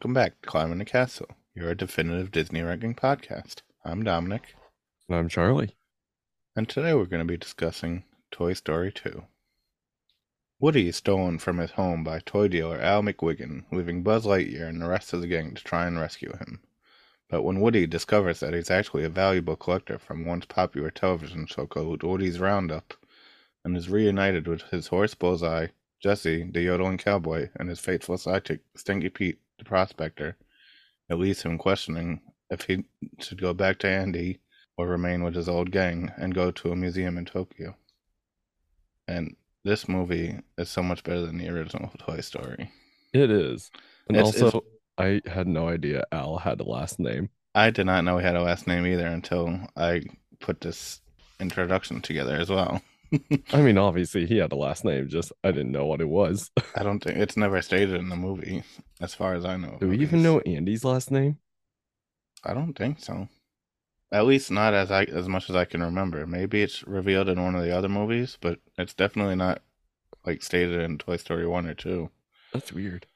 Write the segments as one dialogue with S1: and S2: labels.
S1: Welcome back to Climbing the Castle, your definitive Disney ranking podcast. I'm Dominic,
S2: And I'm Charlie.
S1: and today we're going to be discussing Toy Story 2. Woody is stolen from his home by toy dealer Al McWhiggin, leaving Buzz Lightyear and the rest of the gang to try and rescue him. But when Woody discovers that he's actually a valuable collector from once popular television show called Woody's Roundup, and is reunited with his horse Bullseye, Jessie, the yodeling cowboy, and his faithful sidekick, Stinky Pete, the prospector, it leaves him questioning if he should go back to Andy or remain with his old gang and go to a museum in Tokyo. And this movie is so much better than the original Toy Story.
S2: It is. And
S1: It's- it's-
S2: also, I had no idea Al had a last name.
S1: I did not know he had a last name either until I put this introduction together as well.
S2: I mean, obviously he had a last name, just I didn't know what it was.
S1: I don't think it's never stated in the movie, as far as I know.
S2: Do we even know Andy's last name?
S1: I don't think so. At least not as I as much as I can remember. Maybe it's revealed in one of the other movies, but it's definitely not like stated in Toy Story one or two.
S2: That's weird.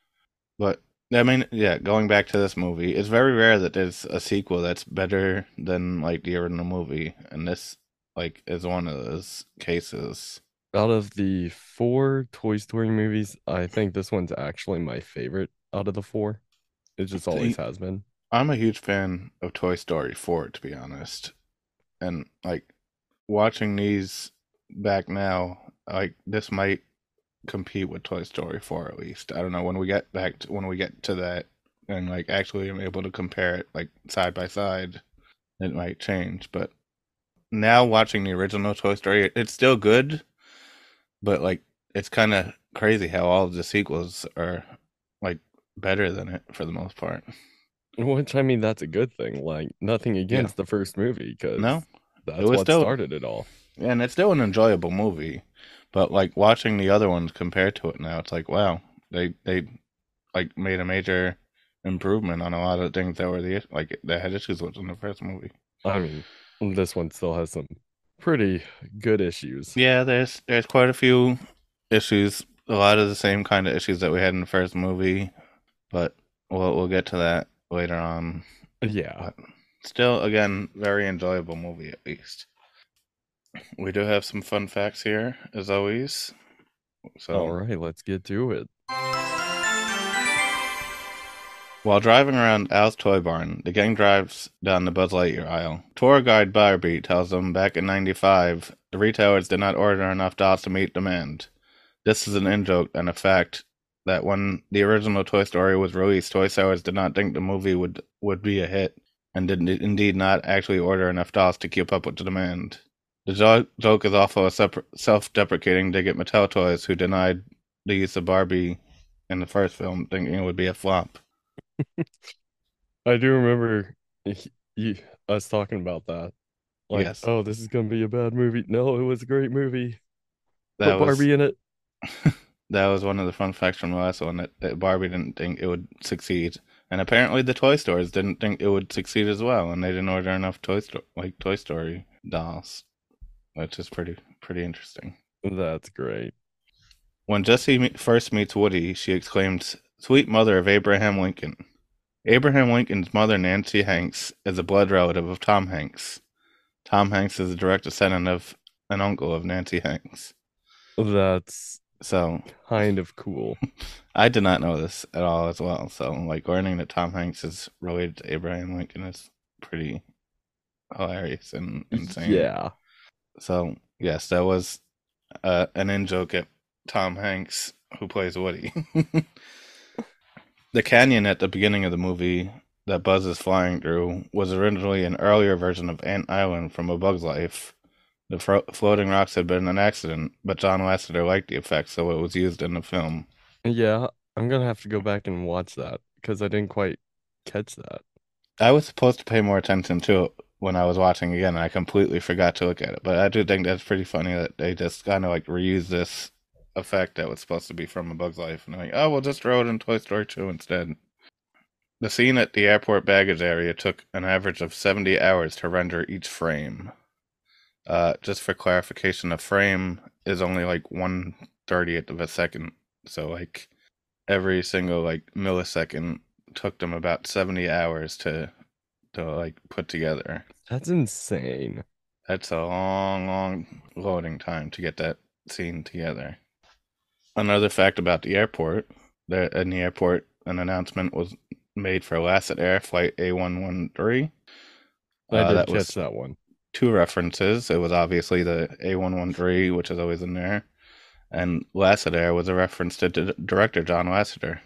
S1: But I mean, yeah, going back to this movie, it's very rare that there's a sequel that's better than like the original movie, and this like is one of those cases.
S2: Out of the four Toy Story movies, I think this one's actually my favorite out of the four. It just always has been.
S1: I'm a huge fan of Toy Story 4, to be honest. And like watching these back now, like this might compete with Toy Story 4 at least. I don't know when we get back to, when we get to that and like actually I'm able to compare it like side by side, it might change. But now watching the original Toy Story, it's still good, but like it's kind of crazy how all of the sequels are like better than it for the most part.
S2: Which I mean, that's a good thing. Like nothing against the first movie, because
S1: No,
S2: that's
S1: was
S2: what
S1: still-
S2: started it all.
S1: and it's still an enjoyable movie but like watching the other ones compared to it now it's like wow they they like made a major improvement on a lot of things that were the like that had issues with in the first movie
S2: I mean, this one still has some pretty good issues.
S1: yeah there's there's quite a few issues a lot of the same kind of issues that we had in the first movie but we'll we'll get to that later on
S2: Yeah.
S1: but still again very enjoyable movie at least we do have some fun facts here as always so
S2: All right, let's get to it.
S1: While driving around Al's toy barn, the gang drives down the Buzz Lightyear aisle. Tour guide Barbie tells them back in 95, the retailers did not order enough dolls to meet demand. This is an in joke and a fact that when the original Toy Story was released, toy sellers did not think the movie would, would be a hit and did indeed not actually order enough dolls to keep up with the demand. The joke is also a self deprecating dig at Mattel Toys, who denied the use of Barbie in the first film, thinking it would be a flop.
S2: I do remember y- y- us talking about that. Like,
S1: Yes.
S2: oh, this is gonna be a bad movie. No, it was a great movie.
S1: That
S2: Put
S1: was
S2: Barbie in it.
S1: that was one of the fun facts from the last one that, that Barbie didn't think it would succeed, and apparently the toy stores didn't think it would succeed as well, and they didn't order enough Toy Story like Toy Story dolls, which is pretty pretty interesting.
S2: That's great.
S1: When Jessie first meets Woody, she exclaims, "Sweet mother of Abraham Lincoln." Abraham Lincoln's mother, Nancy Hanks, is a blood relative of Tom Hanks. Tom Hanks is a direct descendant of an uncle of Nancy Hanks.
S2: That's
S1: So
S2: kind of cool.
S1: I did not know this at all as well. So like learning that Tom Hanks is related to Abraham Lincoln is pretty hilarious and insane.
S2: Yeah.
S1: So yes, that was uh, an in joke at Tom Hanks who plays Woody. the canyon at the beginning of the movie that Buzz is flying through was originally an earlier version of Ant Island from A Bug's Life. The fro- floating rocks had been an accident, but John Lasseter liked the effect, so it was used in the film.
S2: Yeah, I'm gonna have to go back and watch that because I didn't quite catch that.
S1: I was supposed to pay more attention to it when I was watching again, and I completely forgot to look at it. But I do think that's pretty funny that they just kind of like reuse this effect that was supposed to be from A Bug's Life, and like, oh, we'll just throw it in Toy Story 2 instead. The scene at the airport baggage area took an average of 70 hours to render each frame. Uh, just for clarification, a frame is only like one thirtieth of a second, so like every single like millisecond took them about 70 hours to to like put together.
S2: That's insane.
S1: That's a long, long loading time to get that scene together. Another fact about the airport: there in the airport, an announcement was made for LassetAir Flight A113.
S2: I
S1: Uh, that was-
S2: that one.
S1: Two references. It was obviously the A113, which is always in there, and Air was a reference to d- director John Lasseter.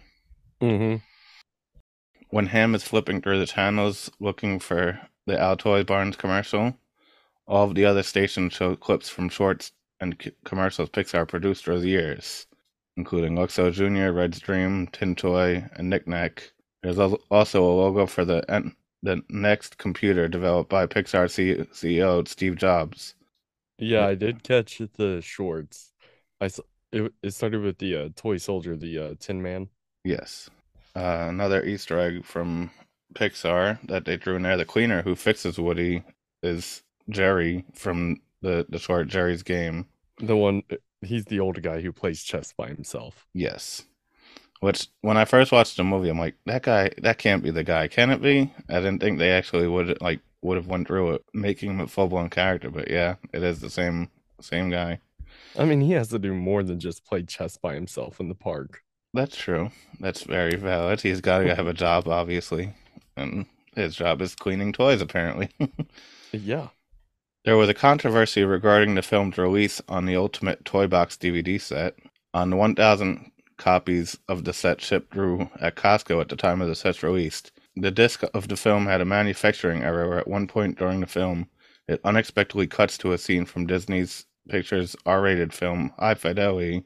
S2: hmm
S1: when Ham is flipping through the channels looking for the Al's Toy Barn's commercial, all of the other stations show clips from shorts and c- commercials Pixar produced over the years, including Luxo Jr., Red's Dream, Tin Toy, and Knick Knack. There's also a logo for the N- the NeXT computer developed by Pixar C- CEO Steve Jobs.
S2: Yeah, I did catch the shorts. I s- it, it started with the uh, toy soldier, the uh, Tin Man.
S1: Yes. Uh, another Easter egg from Pixar that they drew in there. The cleaner who fixes Woody is Geri from the, the short Geri's Game.
S2: The one he's the older guy who plays chess by himself.
S1: Yes. Which, when I first watched the movie, I'm like, that guy, that can't be the guy. Can it be? I didn't think they actually would like would have went through it, making him a full blown character. But yeah, it is the same same guy.
S2: I mean, he has to do more than just play chess by himself in the park.
S1: That's true. That's very valid. He's got to have a job, obviously, and his job is cleaning toys, apparently.
S2: Yeah.
S1: There was a controversy regarding the film's release on the Ultimate Toy Box DVD set. On 1,000 copies of the set shipped through at Costco at the time of the set's release, the disc of the film had a manufacturing error at one point during the film, it unexpectedly cuts to a scene from Disney's Pictures R rated film High Fidelity,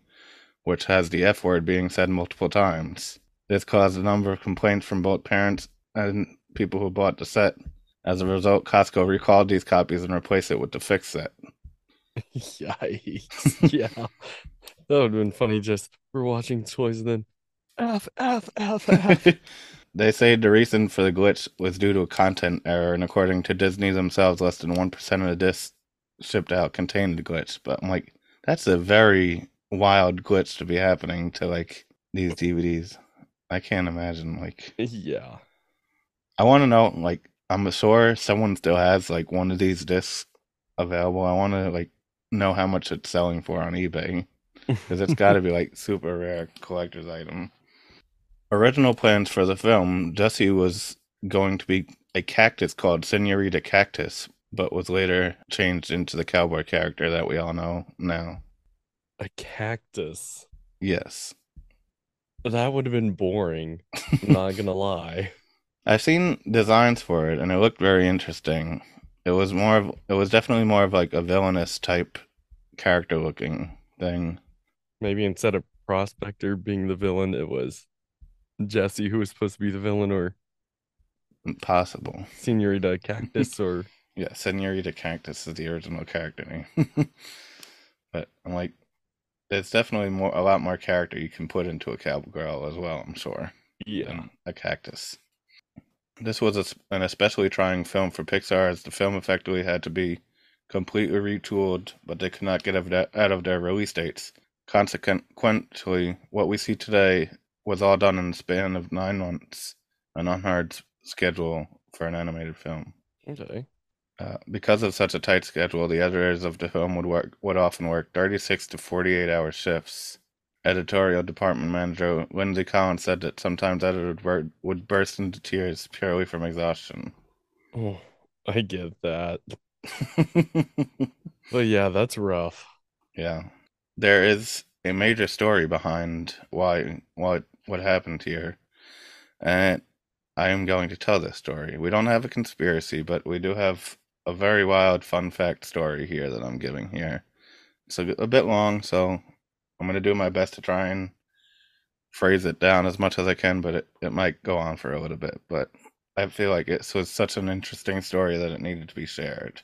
S1: which has the F word being said multiple times. This caused a number of complaints from both parents and people who bought the set. As a result, Costco recalled these copies and replaced it with the fix set.
S2: Yikes. yeah. That would have been funny. Just we're watching toys and then F, F, F, F.
S1: they say the reason for the glitch was due to a content error, and according to Disney themselves, less than 1% of the discs shipped out contained the glitch. But I'm like, that's a very wild glitch to be happening to like these DVDs. I can't imagine. Like,
S2: yeah.
S1: I want to know, like, I'm sure someone still has like one of these discs available. I want to like know how much it's selling for on eBay because it's got to be like super rare collector's item. Original plans for the film, Jessie was going to be a cactus called Senorita Cactus, but was later changed into the cowboy character that we all know now.
S2: A cactus.
S1: Yes.
S2: That would have been boring. Not gonna lie.
S1: I've seen designs for it and it looked very interesting. It was more of it was definitely more of like a villainous type character looking thing.
S2: Maybe instead of Prospector being the villain, it was Jessie who was supposed to be the villain, or
S1: Possible.
S2: Senorita Cactus, or
S1: Yeah, Senorita Cactus is the original character name. but I'm like, it's definitely more, a lot more character you can put into a cowgirl as well. I'm sure
S2: yeah.
S1: a cactus. This was a an especially trying film for Pixar, as the film effectively had to be completely retooled, but they could not get out of their- out of their release dates. Consequently, what we see today was all done in the span of nine months, an unheard schedule for an animated film.
S2: Okay.
S1: Uh, because of such a tight schedule, the editors of the film would work would often work 36 to 48 hour shifts. Editorial department manager Lindsey Collins said that sometimes editors would burst into tears purely from exhaustion.
S2: Oh, I get that. But yeah, that's rough.
S1: yeah, there is a major story behind why what what happened here, and I am going to tell this story. We don't have a conspiracy, but we do have a very wild fun fact story here that I'm giving here. It's a, a bit long, so I'm going to do my best to try and phrase it down as much as I can, but it, it might go on for a little bit. But I feel like it was such an interesting story that it needed to be shared.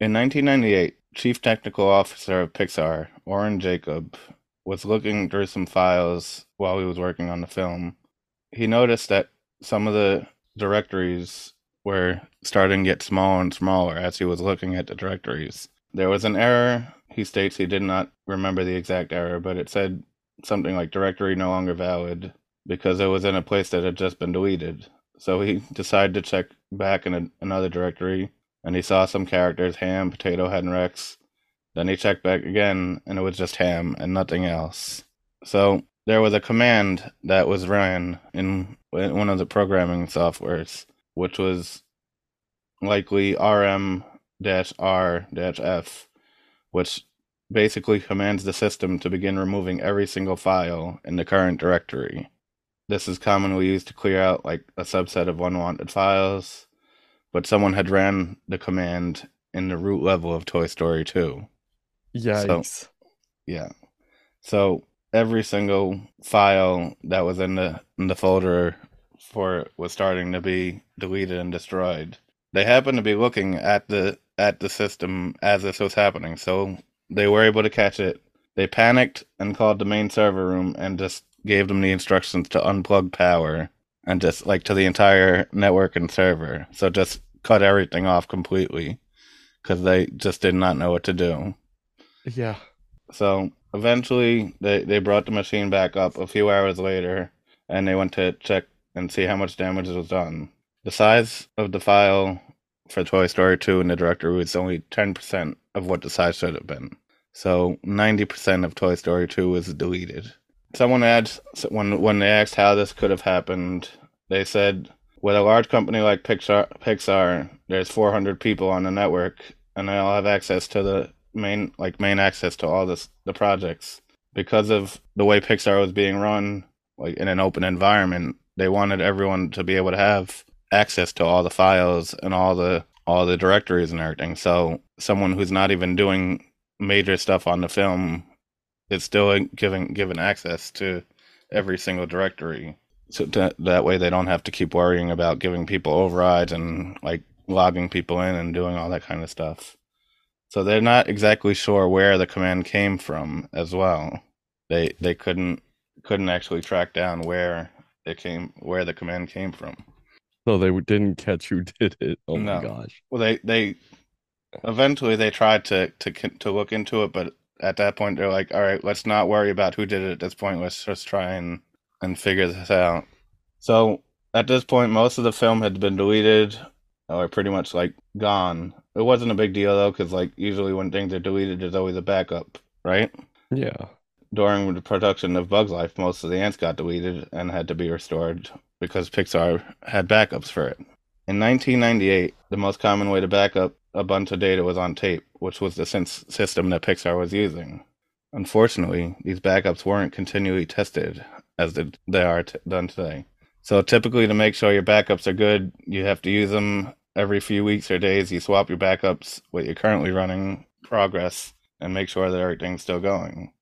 S1: In 1998, Chief Technical Officer of Pixar, Oren Jacob, was looking through some files while he was working on the film. He noticed that some of the directories were starting to get smaller and smaller as he was looking at the directories. There was an error. He states he did not remember the exact error, but it said something like directory no longer valid because it was in a place that had just been deleted. So he decided to check back in a, another directory and he saw some characters ham, potato head, and Rex. Then he checked back again and it was just ham and nothing else. So there was a command that was ran in one of the programming softwares, which was likely rm r f, which basically commands the system to begin removing every single file in the current directory. This is commonly used to clear out like a subset of unwanted files, but someone had ran the command in the root level of Toy Story 2.
S2: Yikes.
S1: So, yeah. So every single file that was in the in the folder for it was starting to be deleted and destroyed. They happened to be looking at the at the system as this was happening, so they were able to catch it. They panicked and called the main server room and just gave them the instructions to unplug power and just like to the entire network and server. So just cut everything off completely because they just did not know what to do.
S2: Yeah.
S1: So eventually they, they brought the machine back up a few hours later and they went to check and see how much damage was done. The size of the file for Toy Story 2 in the directory was only 10% of what the size should have been. So 90% of Toy Story 2 was deleted. Someone asked when when they asked how this could have happened, they said with a large company like Pixar, Pixar, there's 400 people on the network, and they all have access to the main like main access to all this the projects because of the way Pixar was being run, like in an open environment. They wanted everyone to be able to have access to all the files and all the all the directories and everything. So someone who's not even doing major stuff on the film is still giving given access to every single directory. So that, that way they don't have to keep worrying about giving people overrides and like logging people in and doing all that kind of stuff. So they're not exactly sure where the command came from as well. They they couldn't couldn't actually track down where it came where the command came from.
S2: So they didn't catch who did it. Oh no. my gosh.
S1: Well, they they eventually they tried to to to look into it, but at that point they're like, all right, let's not worry about who did it at this point. Let's just try and and figure this out. So at this point, most of the film had been deleted or pretty much like gone. It wasn't a big deal though, because like usually when things are deleted, there's always a backup, right?
S2: Yeah.
S1: During the production of Bugs Life, most of the ants got deleted and had to be restored because Pixar had backups for it. In 1998, the most common way to back up a bunch of data was on tape, which was the system that Pixar was using. Unfortunately, these backups weren't continually tested as they are t- done today. So typically, to make sure your backups are good, you have to use them every few weeks or days. You swap your backups with your currently running progress and make sure that everything's still going.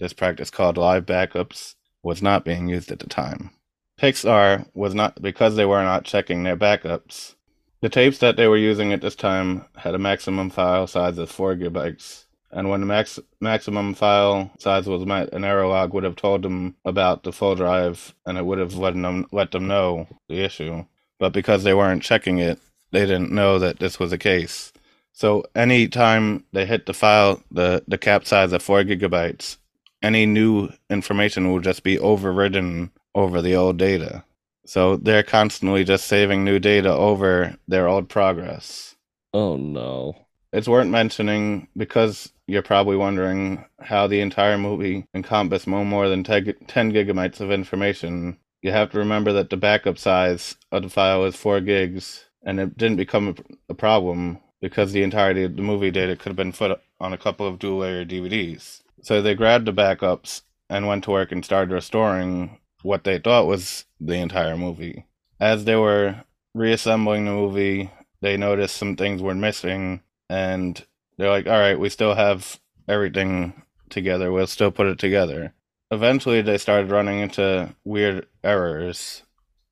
S1: This practice called live backups was not being used at the time. Pixar was not because they were not checking their backups. The tapes that they were using at this time had a maximum file size of 4 gigabytes, and when the max maximum file size was met, an error log would have told them about the full drive, and it would have let them let them know the issue. But because they weren't checking it, they didn't know that this was the case. So any time they hit the file, the the cap size of four gigabytes, any new information will just be overridden over the old data. So they're constantly just saving new data over their old progress.
S2: Oh no.
S1: It's worth mentioning because you're probably wondering how the entire movie encompassed no more than 10 gigabytes of information. You have to remember that the backup size of the file is 4 gigs, and it didn't become a problem because the entirety of the movie data could have been put on a couple of dual layer DVDs. So they grabbed the backups and went to work and started restoring what they thought was the entire movie. As they were reassembling the movie, they noticed some things were missing, and they're like, all right, we still have everything together, we'll still put it together. Eventually, they started running into weird errors,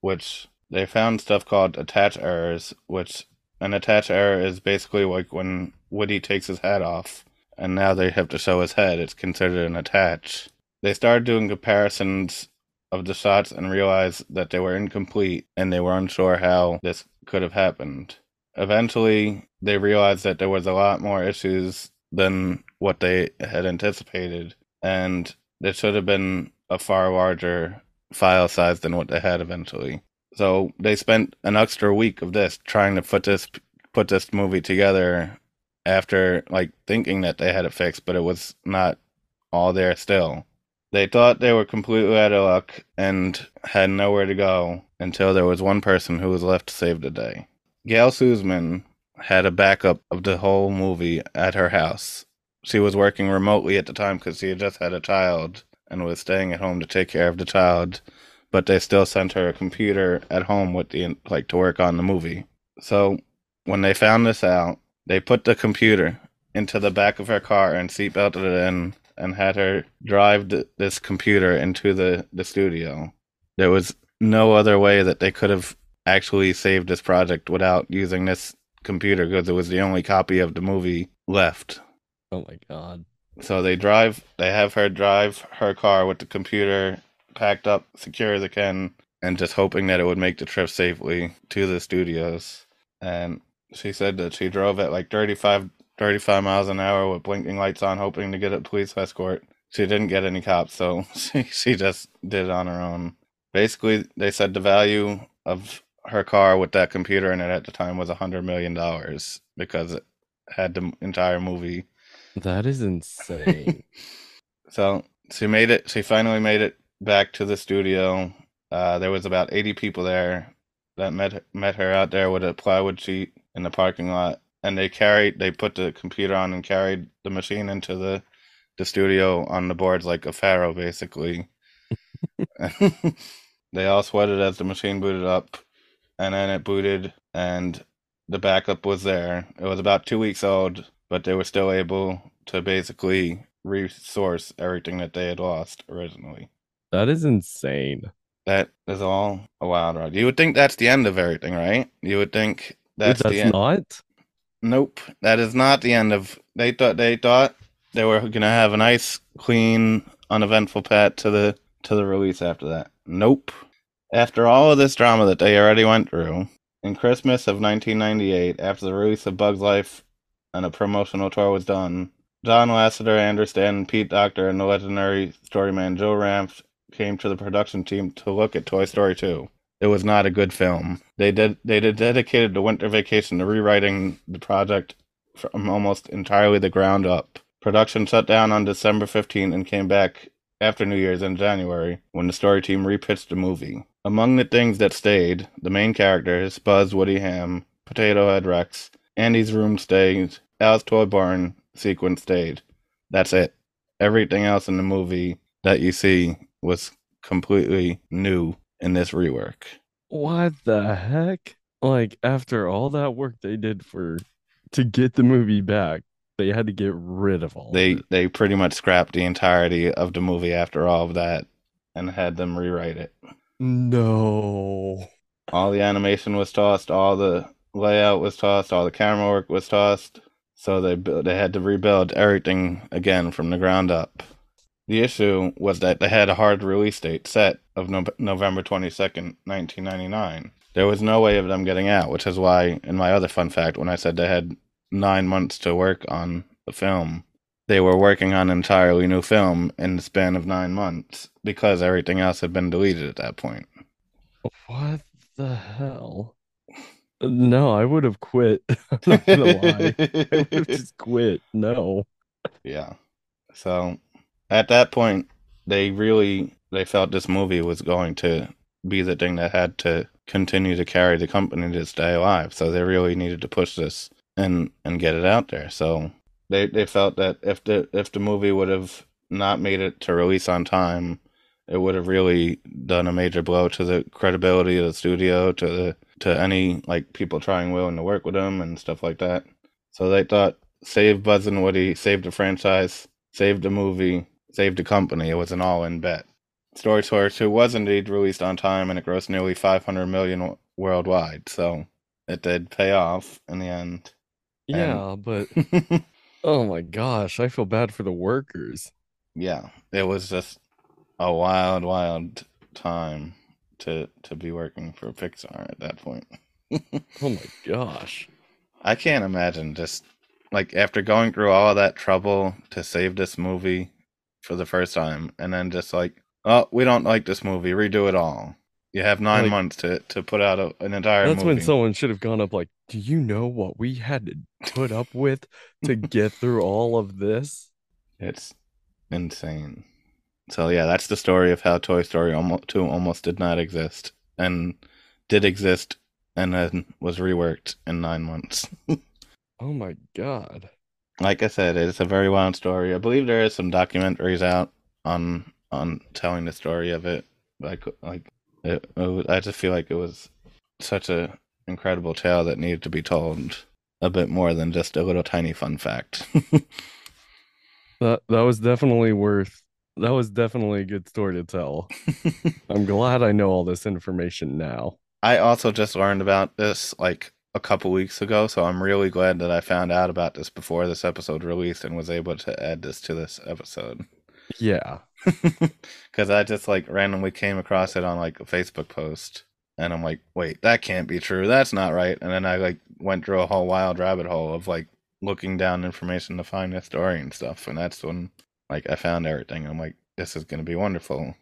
S1: which they found stuff called attach errors, which an attach error is basically like when Woody takes his hat off and now they have to show his head. It's considered an attach. They started doing comparisons of the shots and realized that they were incomplete and they were unsure how this could have happened. Eventually, they realized that there was a lot more issues than what they had anticipated, and it should have been a far larger file size than what they had eventually. So they spent an extra week of this trying to put this put this movie together after like thinking that they had it fixed, but it was not all there still. They thought they were completely out of luck and had nowhere to go until there was one person who was left to save the day. Gail Susman had a backup of the whole movie at her house. She was working remotely at the time because she had just had a child and was staying at home to take care of the child, but they still sent her a computer at home with the like to work on the movie. So when they found this out, they put the computer into the back of her car and seatbelted it in and had her drive th- this computer into the, the studio. There was no other way that they could have actually saved this project without using this computer because it was the only copy of the movie left.
S2: Oh my god.
S1: So they drive, they have her drive her car with the computer packed up, secure as it can, and just hoping that it would make the trip safely to the studios. And she said that she drove at like 35, 35 miles an hour with blinking lights on, hoping to get a police escort. She didn't get any cops, so she, she just did it on her own. Basically, they said the value of her car with that computer in it at the time was a hundred million dollars because it had the entire movie.
S2: That is insane.
S1: so she made it. She finally made it back to the studio. Uh, there was about eighty people there that met met her out there with a plywood sheet in the parking lot, and they carried. They put the computer on and carried the machine into the the studio on the boards like a pharaoh, basically. they all sweated as the machine booted up and then it booted and the backup was there. It was about two weeks old, but they were still able to basically resource everything that they had lost originally.
S2: That is insane.
S1: That is all a wild ride. You would think that's the end of everything, right? You would think that's,
S2: that's
S1: the end.
S2: not.
S1: Nope, that is not the end of. They thought they thought they were gonna have a nice, clean, uneventful path to the to the release after that. Nope. After all of this drama that they already went through, in Christmas of 1998, after the release of Bugs Life and a promotional tour was done, John Lasseter, Andrew Stanton, Pete Docter, and the legendary storyman Joe Ranft came to the production team to look at Toy Story 2. It was not a good film. They did they did dedicated the winter vacation to rewriting the project from almost entirely the ground up. Production shut down on December 15 and came back after New Year's in January when the story team repitched the movie. Among the things that stayed, the main characters, Buzz, Woody Ham, Potato Head Rex, Andy's room stayed, Al's toy barn sequence stayed. That's it. Everything else in the movie that you see was completely new in this rework.
S2: What the heck? Like after all that work they did for to get the movie back, they had to get rid of all.
S1: They
S2: of
S1: they pretty much scrapped the entirety of the movie after all of that and had them rewrite it.
S2: No.
S1: All the animation was tossed, all the layout was tossed, all the camera work was tossed. So they they had to rebuild everything again from the ground up. The issue was that they had a hard release date set of no- November 22nd, 1999. There was no way of them getting out, which is why, in my other fun fact, when I said they had nine months to work on the film, they were working on an entirely new film in the span of nine months because everything else had been deleted at that point.
S2: What the hell? No, I would have quit. I'm not gonna lie. I would have just quit. No.
S1: Yeah. So at that point, they really they felt this movie was going to be the thing that had to continue to carry the company to stay alive. So they really needed to push this and and get it out there. So they they felt that if the if the movie would have not made it to release on time, it would have really done a major blow to the credibility of the studio, to the to any like people trying willing to work with them and stuff like that. So they thought save Buzz and Woody, save the franchise, save the movie, save the company. It was an all-in bet. Story Source 2 was indeed released on time and it grossed nearly 500 million worldwide. So it did pay off in the end.
S2: Yeah, but oh my gosh, I feel bad for the workers.
S1: yeah, it was just a wild, wild time to to be working for Pixar at that point.
S2: Oh my gosh.
S1: I can't imagine just like after going through all that trouble to save this movie for the first time, and then just like, oh, we don't like this movie, redo it all. You have nine
S2: Like-
S1: months to to put out a, an entire
S2: That's when someone should have gone up like, "Do you know what we had to put up with to get through all of this?"
S1: It's insane. So yeah, that's the story of how Toy Story almost 2 almost did not exist and did exist and then was reworked in 9 months.
S2: Oh my god.
S1: Like I said, it's a very wild story. I believe there is some documentaries out on on telling the story of it. Like like it, it was, I just feel like it was such a incredible tale that needed to be told a bit more than just a little tiny fun fact.
S2: That that was definitely worth that was definitely a good story to tell. I'm glad I know all this information now.
S1: I also just learned about this like a couple weeks ago, so I'm really glad that I found out about this before this episode released and was able to add this to this episode.
S2: Yeah.
S1: Because I just like randomly came across it on like a Facebook post, and I'm like, wait, that can't be true. That's not right. And then I like went through a whole wild rabbit hole of like looking down information to find the story and stuff, and that's when like I found everything. I'm like, this is gonna be wonderful.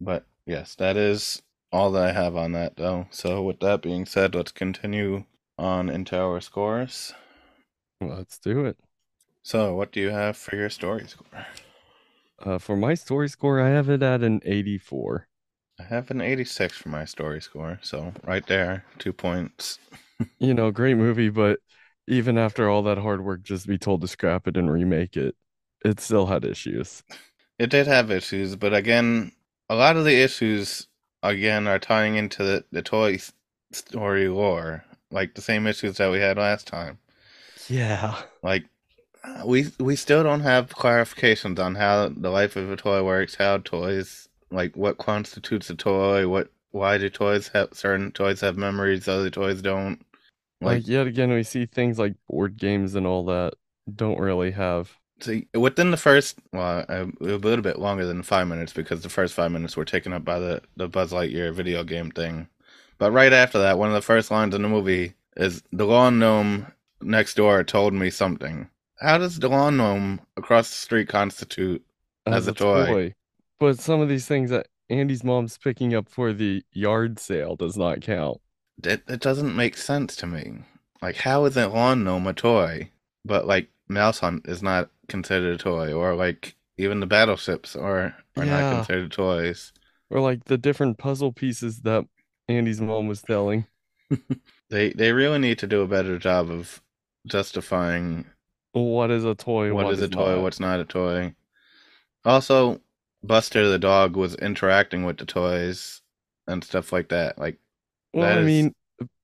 S1: But yes, that is all that I have on that though. So with that being said, let's continue on into our scores.
S2: Let's do it.
S1: So what do you have for your story score?
S2: Uh, for my story score, I have it at an 84.
S1: I have an 86 for my story score, so right there, two points.
S2: You know, great movie, but even after all that hard work just to be told to scrap it and remake it, it still had issues.
S1: It did have issues, but again, a lot of the issues again are tying into the, the toy story lore, like the same issues that we had last time.
S2: Yeah.
S1: Like we we still don't have clarifications on how the life of a toy works, how toys like what constitutes a toy, what why do toys have certain toys have memories, other toys don't. Like
S2: Like, yet again, we see things like board games and all that don't really have.
S1: See, within the first, well, a, a little bit longer than five minutes because the first five minutes were taken up by the, the Buzz Lightyear video game thing. But right after that, one of the first lines in the movie is the lawn gnome next door told me something. How does the lawn gnome across the street constitute? Oh, as a toy.
S2: But some of these things that Andy's mom's picking up for the yard sale does not count.
S1: It, it doesn't make sense to me. Like, how is a lawn gnome a toy? But, like, Mouse Hunt is not considered a toy, or, like, even the battleships are, are
S2: Yeah.
S1: not considered toys.
S2: Or like the different puzzle pieces that Andy's mom was telling.
S1: They they really need to do a better job of justifying
S2: What is a toy?
S1: what is a toy,
S2: not.
S1: what's not a toy. Also, Buster the dog was interacting with the toys and stuff like that. Like,
S2: Well,
S1: that
S2: I
S1: is-
S2: mean,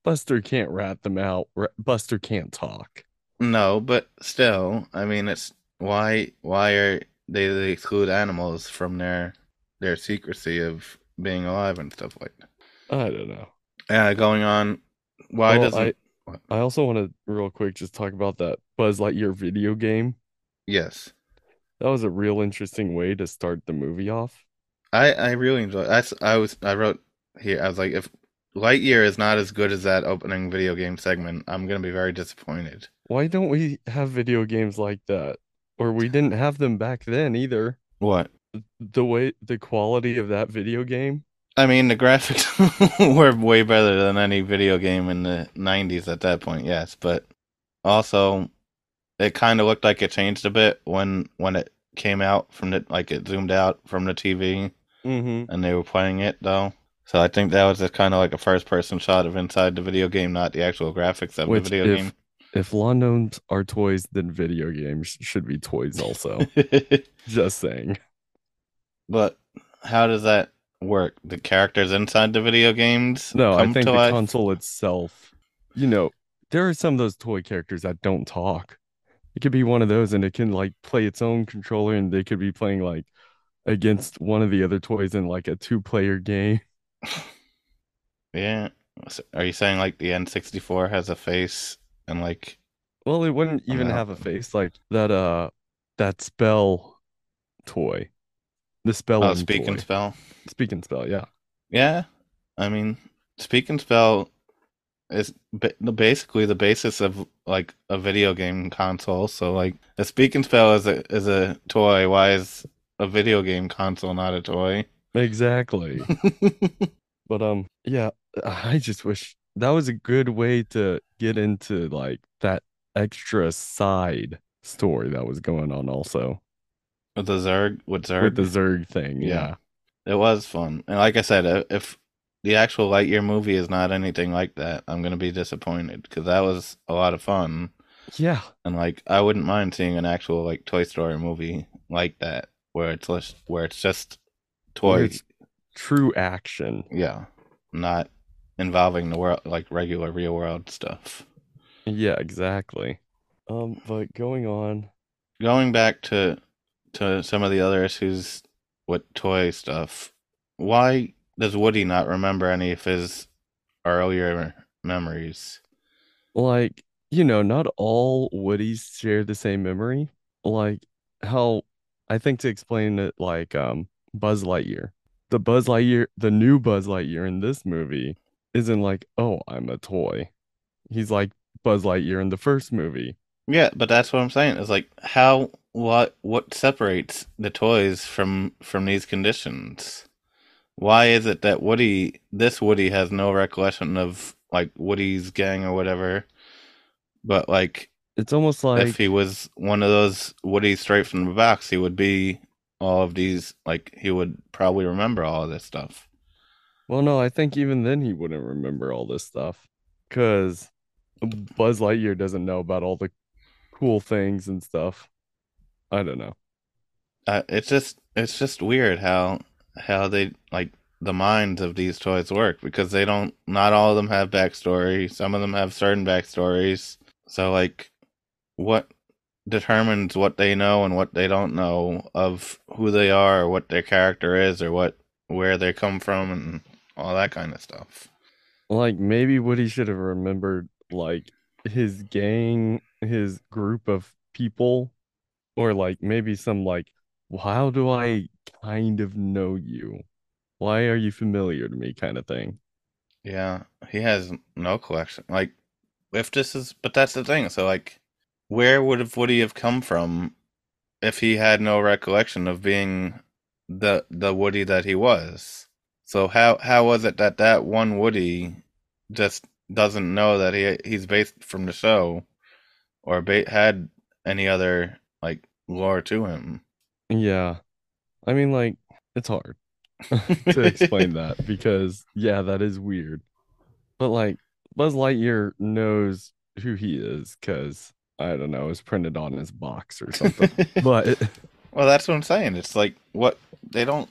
S2: Buster can't rat them out. Buster can't talk.
S1: no, but still, I mean, it's why why are they, they exclude animals from their their secrecy of being alive and stuff like that.
S2: I don't know.
S1: Yeah, going on. Why
S2: Well,
S1: doesn't?
S2: I, I also want to real quick just talk about that Buzz Lightyear video game.
S1: Yes,
S2: That was a real interesting way to start the movie off.
S1: I I really enjoy. I I was I wrote here. I was like, if Lightyear is not as good as that opening video game segment, I'm gonna be very disappointed.
S2: Why don't we have video games like that? Or we didn't have them back then either.
S1: What?
S2: The way the quality of that video game.
S1: I mean, the graphics were way better than any video game in the '90s at that point. Yes, but also, it kind of looked like it changed a bit when when it came out from the like it zoomed out from the TV
S2: Mm-hmm.
S1: and they were playing it though. So I think that was just kind of like a first person shot of inside the video game, not the actual graphics of
S2: Which
S1: the video
S2: if if lawn gnomes are toys, then video games should be toys also. Just saying.
S1: but how does that work? The characters inside the video games
S2: No, I think
S1: to
S2: the
S1: life?
S2: console itself, you know, there are some of those toy characters that don't talk. It could be one of those and it can like play its own controller and they could be playing like against one of the other toys in like a two player game.
S1: Yeah. Are you saying like the N64 has a face and like
S2: Well, it wouldn't even have a face like that uh that spell toy. The spell
S1: oh speak and spell?
S2: speak and spell, yeah.
S1: Yeah. I mean, speak and spell is basically the basis of like a video game console. So like a speak and spell is a is a toy. Why is a video game console, not a toy.
S2: Exactly. But um, yeah, I just wish that was a good way to get into like that extra side story that was going on also
S1: with the Zurg, with Zurg,
S2: with the Zurg thing. Yeah.
S1: yeah. It was fun. And like I said, if the actual Lightyear movie is not anything like that, I'm going to be disappointed because that was a lot of fun.
S2: Yeah.
S1: And like, I wouldn't mind seeing an actual like Toy Story movie like that where it's just, where it's just toys.
S2: true action.
S1: Yeah. Not involving the world, like regular real world stuff.
S2: Yeah, exactly. Um, but going on,
S1: going back to to some of the other issues with toy stuff, why does Woody not remember any of his earlier memories?
S2: Like, you know, not all Woodies share the same memory. Like how I think to explain it like um Buzz Lightyear. The Buzz Lightyear, the new Buzz Lightyear in this movie isn't like, oh, I'm a toy. He's like Buzz Lightyear in the first movie.
S1: Yeah, but that's what I'm saying. It's like how what what separates the toys from from these conditions? Why is it that Woody this Woody has no recollection of like Woody's gang or whatever? But like
S2: it's almost like
S1: if he was one of those Woody straight from the box, he would be all of these like he would probably remember all of this stuff.
S2: Well, no, I think even then he wouldn't remember all this stuff because Buzz Lightyear doesn't know about all the cool things and stuff. I don't know.
S1: Uh, it's just it's just weird how how they like the minds of these toys work because they don't not all of them have backstory. Some of them have certain backstories. So like what determines what they know and what they don't know of who they are or what their character is or what where they come from and all that kind of stuff.
S2: Like maybe Woody should have remembered like his gang, his group of people, or like maybe some like, how do I kind of know you? Why are you familiar to me kind of thing?
S1: Yeah, he has no collection. Like, if this is, but that's the thing. So, like, where would have Woody have come from if he had no recollection of being the the Woody that he was? So how how was it that that one Woody just doesn't know that he he's based from the show, or ba- had any other like lore to him?
S2: Yeah, I mean, like it's hard to explain that because yeah, that is weird. But like Buzz Lightyear knows who he is because I don't know, it's printed on his box or something. but
S1: well, that's what I'm saying. It's like what they don't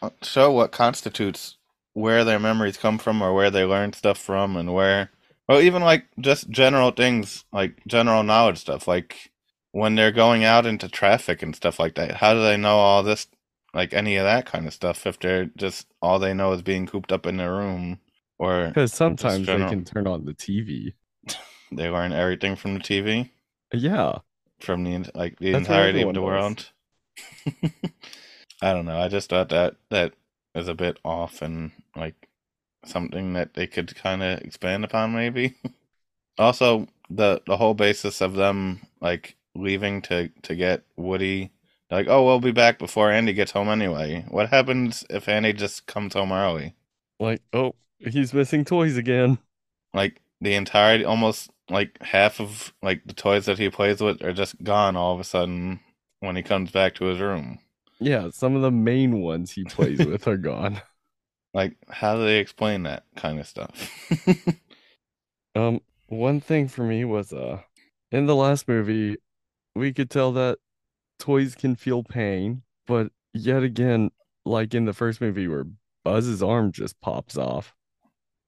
S1: uh, show what constitutes where their memories come from or where they learn stuff from and where well even like just general things like general knowledge stuff like when they're going out into traffic and stuff like that how do they know all this like any of that kind of stuff if they're just all they know is being cooped up in their room or
S2: because sometimes they can turn on the tv
S1: they learn everything from the tv
S2: yeah.
S1: From the like the That's entirety of the world? I don't know i just thought that that is a bit off and like something that they could kind of expand upon maybe. Also the the whole basis of them like leaving to to get woody like oh we'll be back before andy gets home anyway. What happens if andy just comes home early?
S2: Like oh he's missing toys again.
S1: Like the entire almost like half of like the toys that he plays with are just gone all of a sudden when he comes back to his room.
S2: Yeah some of the main ones he plays with are gone
S1: like, how do they explain that kind of stuff?
S2: um, one thing for me was uh, in the last movie, we could tell that toys can feel pain, but yet again, like in the first movie where Buzz's arm just pops off.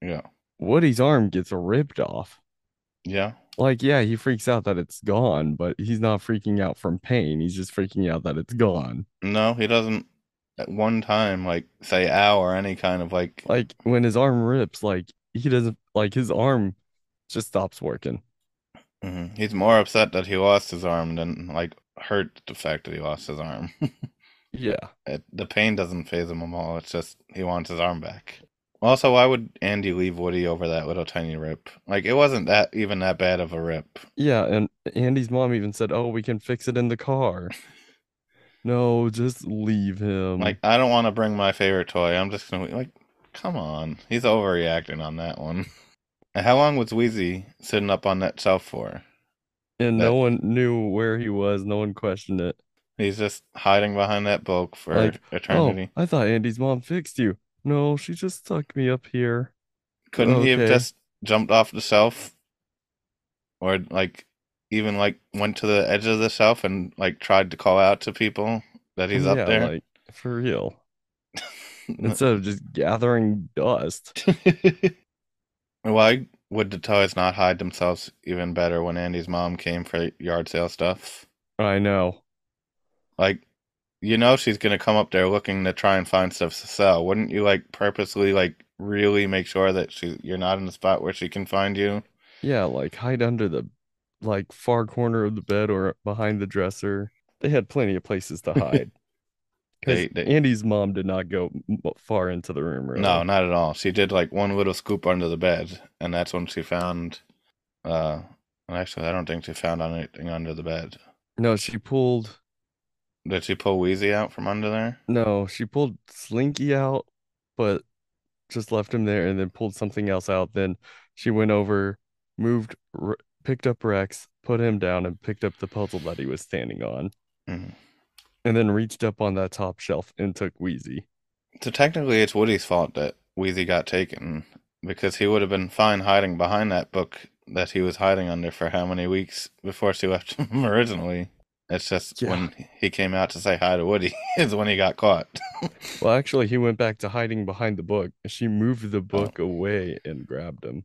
S1: Yeah.
S2: Woody's arm gets ripped off.
S1: Yeah.
S2: Like, yeah, he freaks out that it's gone, but he's not freaking out from pain. He's just freaking out that it's gone.
S1: No, he doesn't at one time like say ow or any kind of like
S2: like when his arm rips like he doesn't like his arm just stops working.
S1: Mm-hmm. he's more upset that he lost his arm than like hurt the fact that he lost his arm.
S2: Yeah.
S1: It, the pain doesn't phase him at all. It's just he wants his arm back. Also why would andy leave woody over that little tiny rip? Like it wasn't that even that bad of a rip.
S2: Yeah and andy's mom even said oh we can fix it in the car No, just leave him.
S1: Like, I don't want to bring my favorite toy. I'm just gonna like, come on. He's overreacting on that one. How long was Wheezy sitting up on that shelf for?
S2: and
S1: that-
S2: no one knew where he was. No one questioned it.
S1: He's just hiding behind that book for
S2: Like,
S1: eternity.
S2: Oh, I thought Andy's mom fixed you. No, she just stuck me up here.
S1: Couldn't he have just jumped off the shelf? Or like even like went to the edge of the shelf and like tried to call out to people that he's
S2: yeah,
S1: up there?
S2: like for real. Instead of just gathering dust.
S1: Why would the toys not hide themselves even better when Andy's mom came for yard sale stuff?
S2: I know.
S1: Like, you know she's gonna come up there looking to try and find stuff to sell. Wouldn't you like purposely like really make sure that she you're not in the spot where she can find you?
S2: Yeah, like hide under the like far corner of the bed or behind the dresser. They had plenty of places to hide.
S1: They- they-
S2: Andy's mom did not go far into the room. Really.
S1: No, not at all. She did like one little scoop under the bed, and that's when she found. Uh, actually, I don't think she found anything under the bed.
S2: no, she pulled.
S1: Did she pull Wheezy out from under there?
S2: No, she pulled Slinky out, but just left him there and then pulled something else out. Then she went over, moved, R- picked up Rex, put him down, and picked up the puzzle that he was standing on,
S1: Mhm.
S2: and then reached up on that top shelf and took Wheezy.
S1: So technically, it's Woody's fault that Wheezy got taken because he would have been fine hiding behind that book that he was hiding under for how many weeks before she left him originally. It's just
S2: Yeah.
S1: when he came out to say hi to Woody is when he got caught.
S2: Well, actually, he went back to hiding behind the book. She moved
S1: Oh.
S2: the book away and grabbed him.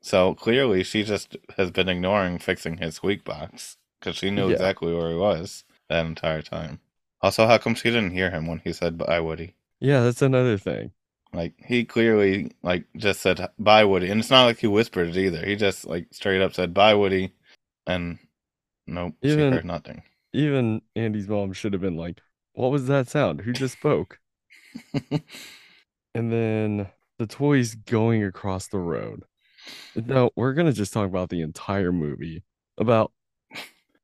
S1: So clearly, she just has been ignoring fixing his squeak box because she knew
S2: Yeah.
S1: exactly where he was that entire time. Also, how come she didn't hear him when he said bye, Woody?
S2: Yeah, that's another thing.
S1: Like he clearly like just said bye Woody, and it's not like he whispered it either. He just like straight up said bye Woody, and nope,
S2: Even-
S1: she heard nothing.
S2: Even Andy's mom should have been like, "What was that sound? Who just spoke?" And then the toys going across the road. No, we're gonna just talk about the entire movie. About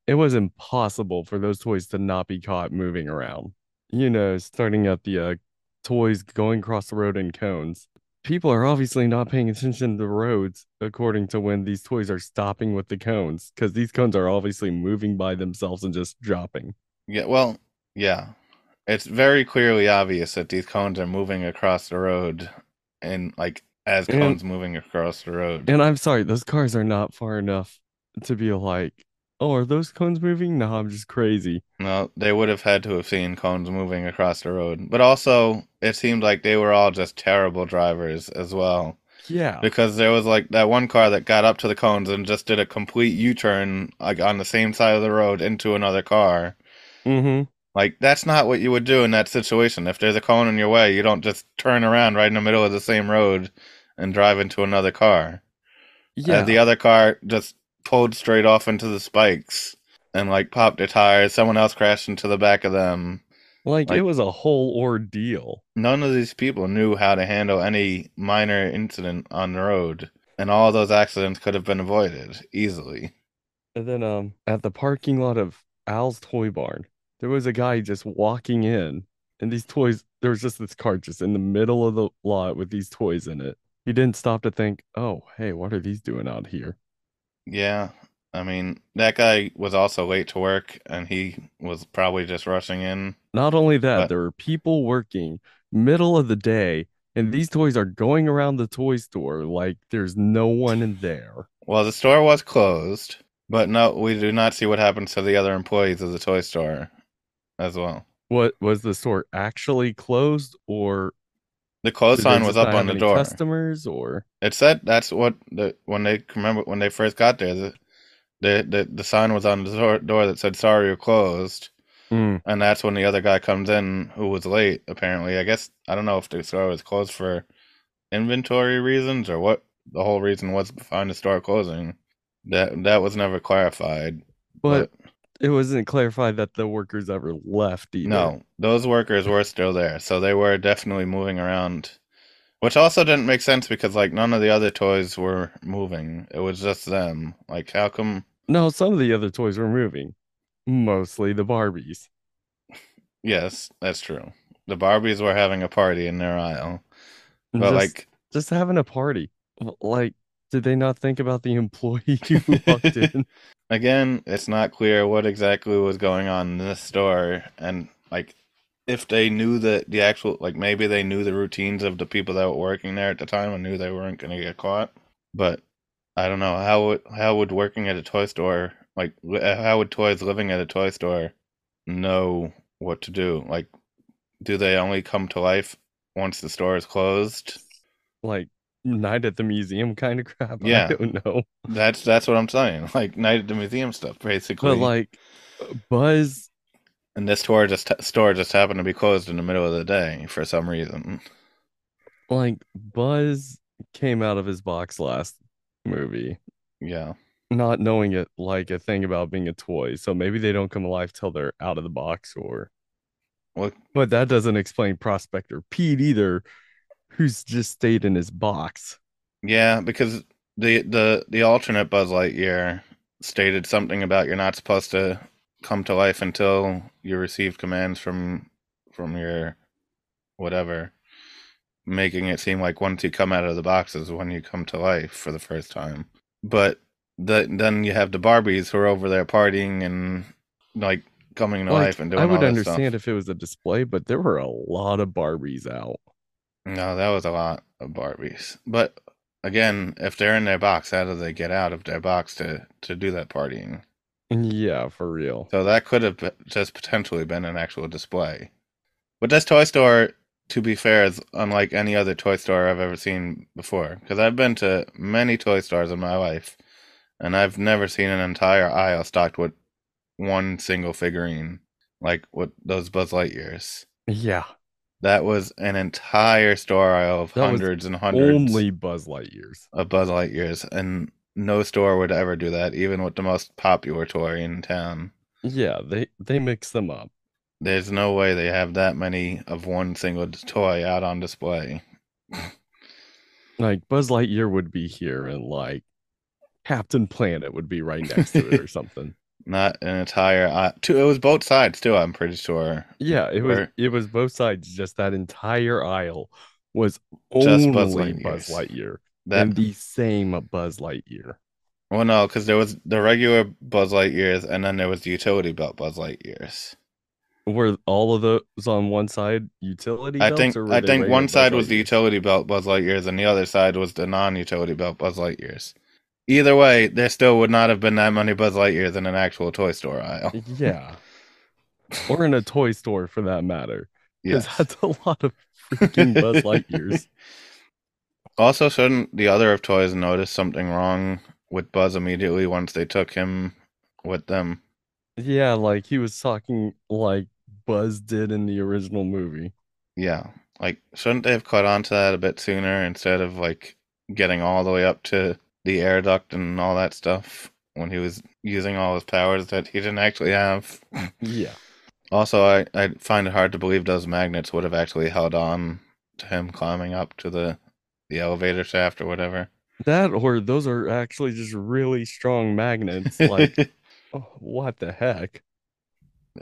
S2: it was impossible for those toys to not be caught moving around. You know, starting at the uh, toys going across the road in cones. People are obviously not paying attention to the roads according to when these toys are stopping with the cones, because these cones are obviously moving by themselves and just dropping.
S1: yeah, well, yeah, it's very clearly obvious that these cones are moving across the road, and like as
S2: And-
S1: cones moving across the road.
S2: And I'm sorry, those cars are not far enough to be like, oh, are those cones moving? No, I'm just crazy.
S1: No, they would have had to have seen cones moving across the road, but also it seemed like they were all just terrible drivers as well.
S2: Yeah.
S1: because there was like that one car that got up to the cones and just did a complete U-turn like on the same side of the road into another car.
S2: Mm-hmm.
S1: Like that's not what you would do in that situation. If there's a cone in your way, you don't just turn around right in the middle of the same road and drive into another car.
S2: Yeah.
S1: Uh, the other car just pulled straight off into the spikes and like popped a tire. Someone else crashed into the back of them.
S2: like,
S1: like-
S2: it was a whole ordeal.
S1: None of these people knew how to handle any minor incident on the road, and all those accidents could have been avoided easily.
S2: And then um at the parking lot of Al's toy barn, there was a guy just walking in, and these toys, there was just this cart just in the middle of the lot with these toys in it. He didn't stop to think, oh, hey, what are these doing out here?
S1: Yeah, I mean, that guy was also late to work and he was probably just rushing in.
S2: Not only that,
S1: But-
S2: there were people working middle of the day, and these toys are going around the toy store like there's no one in there.
S1: Well, the store was closed, but no, we do not see what happens to the other employees of the toy store as well.
S2: What was the store actually closed, or
S1: The close sign was up on the door.
S2: Customers, or
S1: It said that's what the when they remember when they first got there. The the the, the sign was on the door, door that said "Sorry, you're closed,"
S2: Mm,
S1: and that's when the other guy comes in who was late. Apparently, I guess I don't know if the store was closed for inventory reasons or what the whole reason was behind the store closing. That that was never clarified.
S2: but it wasn't clarified that the workers ever left either.
S1: No, those workers were still there, so they were definitely moving around. Which also didn't make sense because like none of the other toys were moving. It was just them. Like how come
S2: no, some of the other toys were moving, mostly the Barbies.
S1: Yes, that's true. The Barbies were having a party in their aisle. But
S2: just,
S1: like
S2: just having a party. Like, did they not think about the employee who walked in?
S1: again, it's not clear what exactly was going on in this store and like if they knew that the actual like maybe they knew the routines of the people that were working there at the time and knew they weren't going to get caught. But I don't know how would how would working at a toy store like uh, how would toys living at a toy store know what to do? Like do they only come to life once the store is closed?
S2: Like, night at the museum kind of crap.
S1: Yeah.
S2: I don't know.
S1: That's that's what I'm saying. Like night at the museum stuff, basically.
S2: But like, Buzz,
S1: and this store just store just happened to be closed in the middle of the day for some reason.
S2: like Buzz came out of his box last movie,
S1: Yeah,
S2: not knowing it like a thing about being a toy. So maybe they don't come alive till they're out of the box, or.
S1: well,
S2: But that doesn't explain Prospector Pete either, who's just stayed in his box.
S1: yeah, because the the the alternate Buzz Lightyear stated something about you're not supposed to come to life until you receive commands from from your whatever, making it seem like once you come out of the box is when you come to life for the first time. But the, then you have the Barbies who are over there partying and like coming to
S2: Like,
S1: life and doing
S2: I would understand
S1: stuff.
S2: if it was a display, but there were a lot of Barbies out.
S1: No, that was a lot of Barbies. But again, if they're in their box, how do they get out of their box to to do that partying?
S2: Yeah, for real.
S1: So that could have just potentially been an actual display. But this toy store, to be fair, is unlike any other toy store I've ever seen before. Because I've been to many toy stores in my life, and I've never seen an entire aisle stocked with one single figurine, like with those Buzz Lightyears.
S2: Yeah,
S1: That was an entire store aisle of
S2: That
S1: hundreds and hundreds
S2: only Buzz Lightyears.
S1: of Buzz Lightyears, and no store would ever do that, even with the most popular toy in town.
S2: Yeah, they they mix them up.
S1: There's no way they have that many of one single toy out on display.
S2: Like Buzz Lightyear would be here, and like Captain Planet would be right next to it or something.
S1: Not an entire. Uh, two, it was both sides too. I'm pretty sure.
S2: Yeah, it was it was both sides. Just that entire aisle was
S1: Just
S2: only
S1: Buzz
S2: Buzz, Lightyear
S1: That
S2: and the same Buzz Lightyear.
S1: well, no, because there was the regular Buzz Lightyears, and then there was the utility belt Buzz Lightyears.
S2: Were all of those on one side utility?
S1: I think I think one
S2: Buzz
S1: side was the utility belt Buzz Lightyears, and the other side was the non-utility belt Buzz Lightyears. Either way, there still would not have been that many Buzz Lightyears in an actual toy store aisle.
S2: Yeah, or in a toy store for that matter, because
S1: Yes.
S2: that's a lot of freaking Buzz Lightyears.
S1: Also, shouldn't the other of toys notice something wrong with Buzz immediately once they took him with them?
S2: Yeah, like he was talking like Buzz did in the original movie.
S1: Yeah, like shouldn't they have caught on to that a bit sooner instead of like getting all the way up to the air duct and all that stuff when he was using all his powers that he didn't actually have?
S2: Yeah.
S1: Also, I, I find it hard to believe those magnets would have actually held on to him climbing up to the the elevator shaft or whatever.
S2: That or those are actually just really strong magnets. Like, oh, what the heck?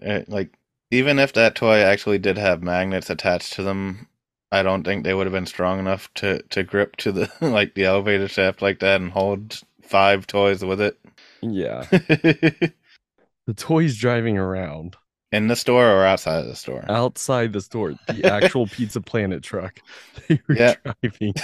S1: Eh, like even if that toy actually did have magnets attached to them, I don't think they would have been strong enough to to grip to the like the elevator shaft like that and hold five toys with it.
S2: Yeah. The toys driving around
S1: In the store or outside of the store?
S2: outside the store, the actual Pizza Planet truck they were
S1: Yeah.
S2: driving.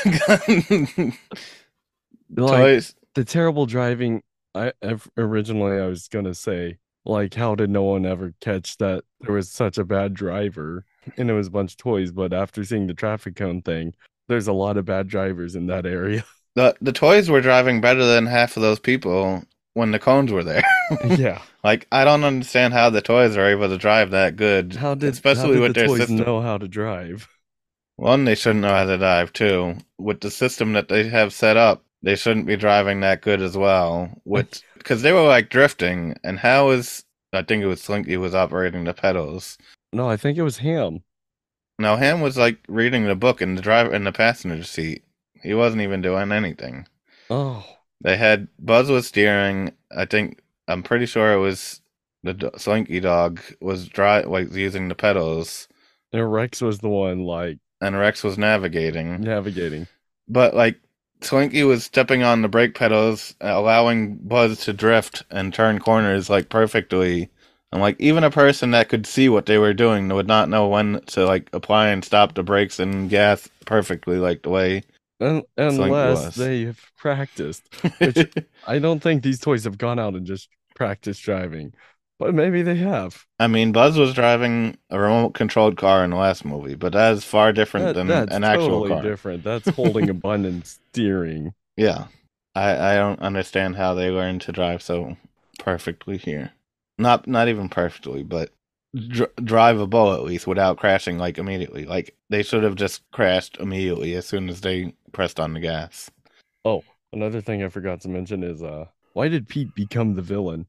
S2: Like
S1: toys.
S2: the terrible driving. I originally I was gonna say like how did no one ever catch that there was such a bad driver and it was a bunch of toys, but after seeing the traffic cone thing, there's a lot of bad drivers in that area.
S1: The the toys were driving better than half of those people when the cones were there.
S2: yeah.
S1: like I don't understand how the toys are able to drive that good.
S2: How did
S1: especially
S2: how did
S1: with
S2: the
S1: their
S2: toys
S1: system.
S2: know how to drive?
S1: One, they shouldn't know how to drive. Two, with the system that they have set up, they shouldn't be driving that good as well. Which because they were like drifting, and how is I think it was Slinky was operating the pedals.
S2: No, I think it was him.
S1: No, him was like reading the book in the driver in the passenger seat. He wasn't even doing anything.
S2: Oh,
S1: They had Buzz was steering. I think I'm pretty sure it was the Slinky dog was dry, like using the pedals,
S2: And Rex was the one like
S1: and Rex was navigating.
S2: navigating.
S1: But like Slinky was stepping on the brake pedals, allowing Buzz to drift and turn corners like perfectly. And like even a person that could see what they were doing would not know when to like apply and stop the brakes and gas perfectly, like the way.
S2: Un- unless they have practiced. Which I don't think these toys have gone out and just practiced driving, but maybe they have.
S1: I mean, Buzz was driving a remote controlled car in the last movie, but that is far different
S2: That-
S1: than an actual
S2: totally
S1: car.
S2: different. That's holding a button and steering.
S1: Yeah. I, I don't understand how they learned to drive so perfectly here. Not not even perfectly, but dr- drivable at least without crashing like immediately. Like they should have just crashed immediately as soon as they pressed on the gas.
S2: Oh, another thing I forgot to mention is uh why did Pete become the villain?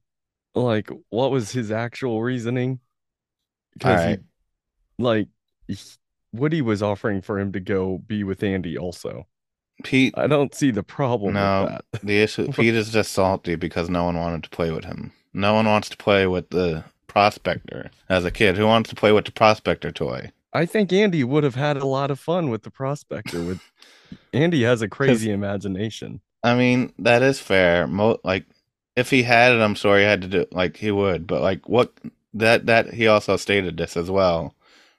S2: Like what was his actual reasoning? Because
S1: Alright.
S2: he like he- Woody was offering for him to go be with Andy also.
S1: Pete
S2: I don't see the problem
S1: No.
S2: with that.
S1: the issue Pete is just salty because no one wanted to play with him. No one wants to play with the prospector as a kid. Who wants to play with the prospector toy?
S2: I think Andy would have had a lot of fun with the prospector with Andy has a crazy imagination.
S1: I mean, that is fair. Mo- like, if he had it, I'm sure he had to do like he would. But like, what that that he also stated this as well.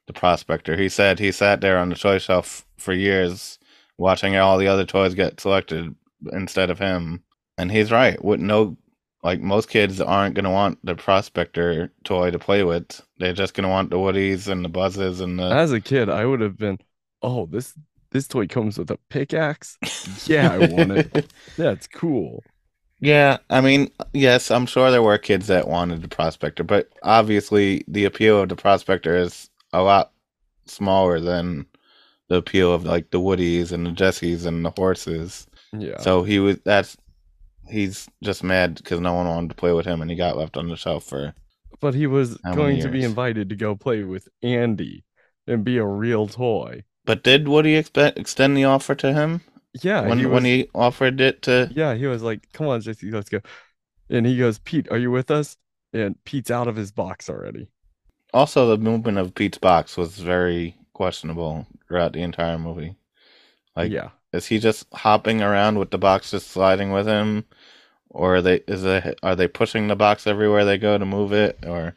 S1: The prospector. He said he sat there on the toy shelf for years, watching all the other toys get selected instead of him. And he's right. With no, like most kids aren't gonna want the prospector toy to play with. They're just gonna want the Woodies and the Buzzes and the.
S2: As a kid, I would have been, oh, this this toy comes with a pickaxe. Yeah, I want it. That's cool.
S1: Yeah, I mean, yes, I'm sure there were kids that wanted the prospector, but obviously the appeal of the prospector is a lot smaller than the appeal of like the Woodies and the Jessies and the horses.
S2: Yeah.
S1: So he was that's he's just mad because no one wanted to play with him and he got left on the shelf for
S2: but he was going to be invited to go play with Andy and be a real toy.
S1: But did Woody expect extend the offer to him
S2: Yeah,
S1: when
S2: he was,
S1: when he offered it to
S2: yeah, he was like, "Come on, Jessie, let's go." And he goes, "Pete, are you with us?" And Pete's out of his box already.
S1: Also, the movement of Pete's box was very questionable throughout the entire movie. Like,
S2: yeah,
S1: is he just hopping around with the box just sliding with him, or are they is they are they pushing the box everywhere they go to move it, or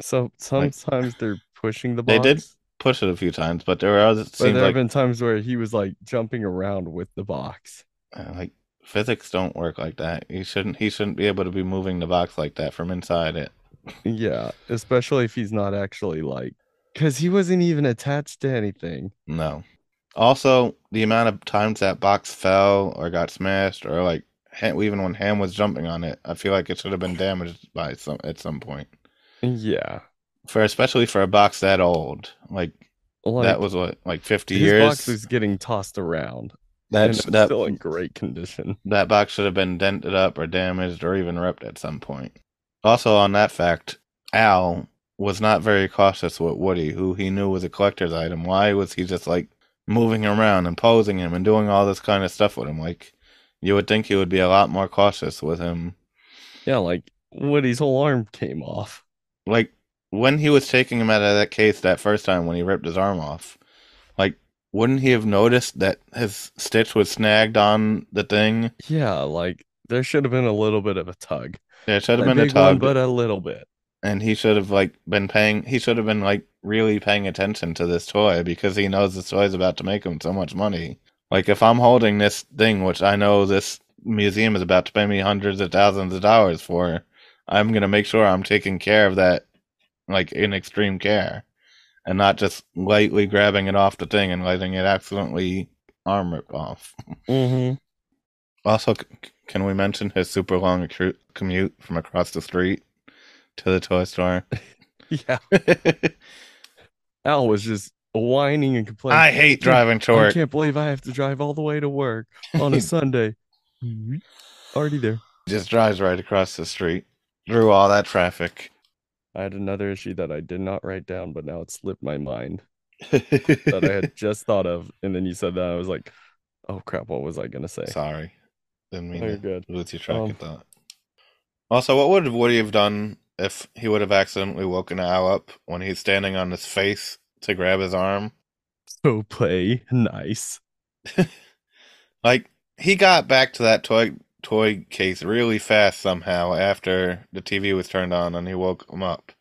S2: so sometimes they're pushing the box.
S1: They did push it a few times, but there. It
S2: but there have
S1: like
S2: been times where he was like jumping around with the box.
S1: uh, like physics don't work like that. He shouldn't he shouldn't be able to be moving the box like that from inside it.
S2: Yeah, especially if he's not actually like, because he wasn't even attached to anything.
S1: No. Also, the amount of times that box fell or got smashed, or like even when Ham was jumping on it, I feel like it should have been damaged by some at some point.
S2: Yeah,
S1: For especially for a box that old, like,
S2: like
S1: that was what like fifty
S2: his
S1: years.
S2: box was getting tossed around.
S1: That's that
S2: still in great condition.
S1: that box should have been dented up or damaged or even ripped at some point. Also, on that fact, Al was not very cautious with Woody, who he knew was a collector's item. Why was he just like moving around and posing him and doing all this kind of stuff with him? Like, you would think he would be a lot more cautious with him.
S2: Yeah, like Woody's whole arm came off.
S1: Like, when he was taking him out of that case that first time when he ripped his arm off, like, wouldn't he have noticed that his stitch was snagged on the thing?
S2: Yeah, like there should have been a little bit of a tug.
S1: There should have been a
S2: big one,
S1: tug.
S2: but a little bit.
S1: and he should have like been paying he should have been like really paying attention to this toy because he knows this toy is about to make him so much money like if i'm holding this thing which i know this museum is about to pay me hundreds of thousands of dollars for i'm going to make sure i'm taking care of that like in extreme care and not just lightly grabbing it off the thing and letting it accidentally arm rip off.
S2: Mm-hmm.
S1: also can we mention his super long commute from across the street to the toy store?
S2: Yeah, Al was just whining and complaining.
S1: I hate driving to work.
S2: I can't believe I have to drive all the way to work on a Sunday. Already there.
S1: Just drives right across the street through all that traffic.
S2: I had another issue that I did not write down, but now it slipped my mind that I had just thought of. And then you said that I was like, oh crap, what was I gonna say?
S1: Sorry, didn't mean
S2: Oh, you're
S1: to
S2: good.
S1: lose your track
S2: Um,
S1: of thought. Also, what would Woody have done if he would have accidentally woken Al up when he's standing on his face to grab his arm.
S2: So play nice.
S1: Like he got back to that toy toy case really fast somehow after the TV was turned on and he woke him up.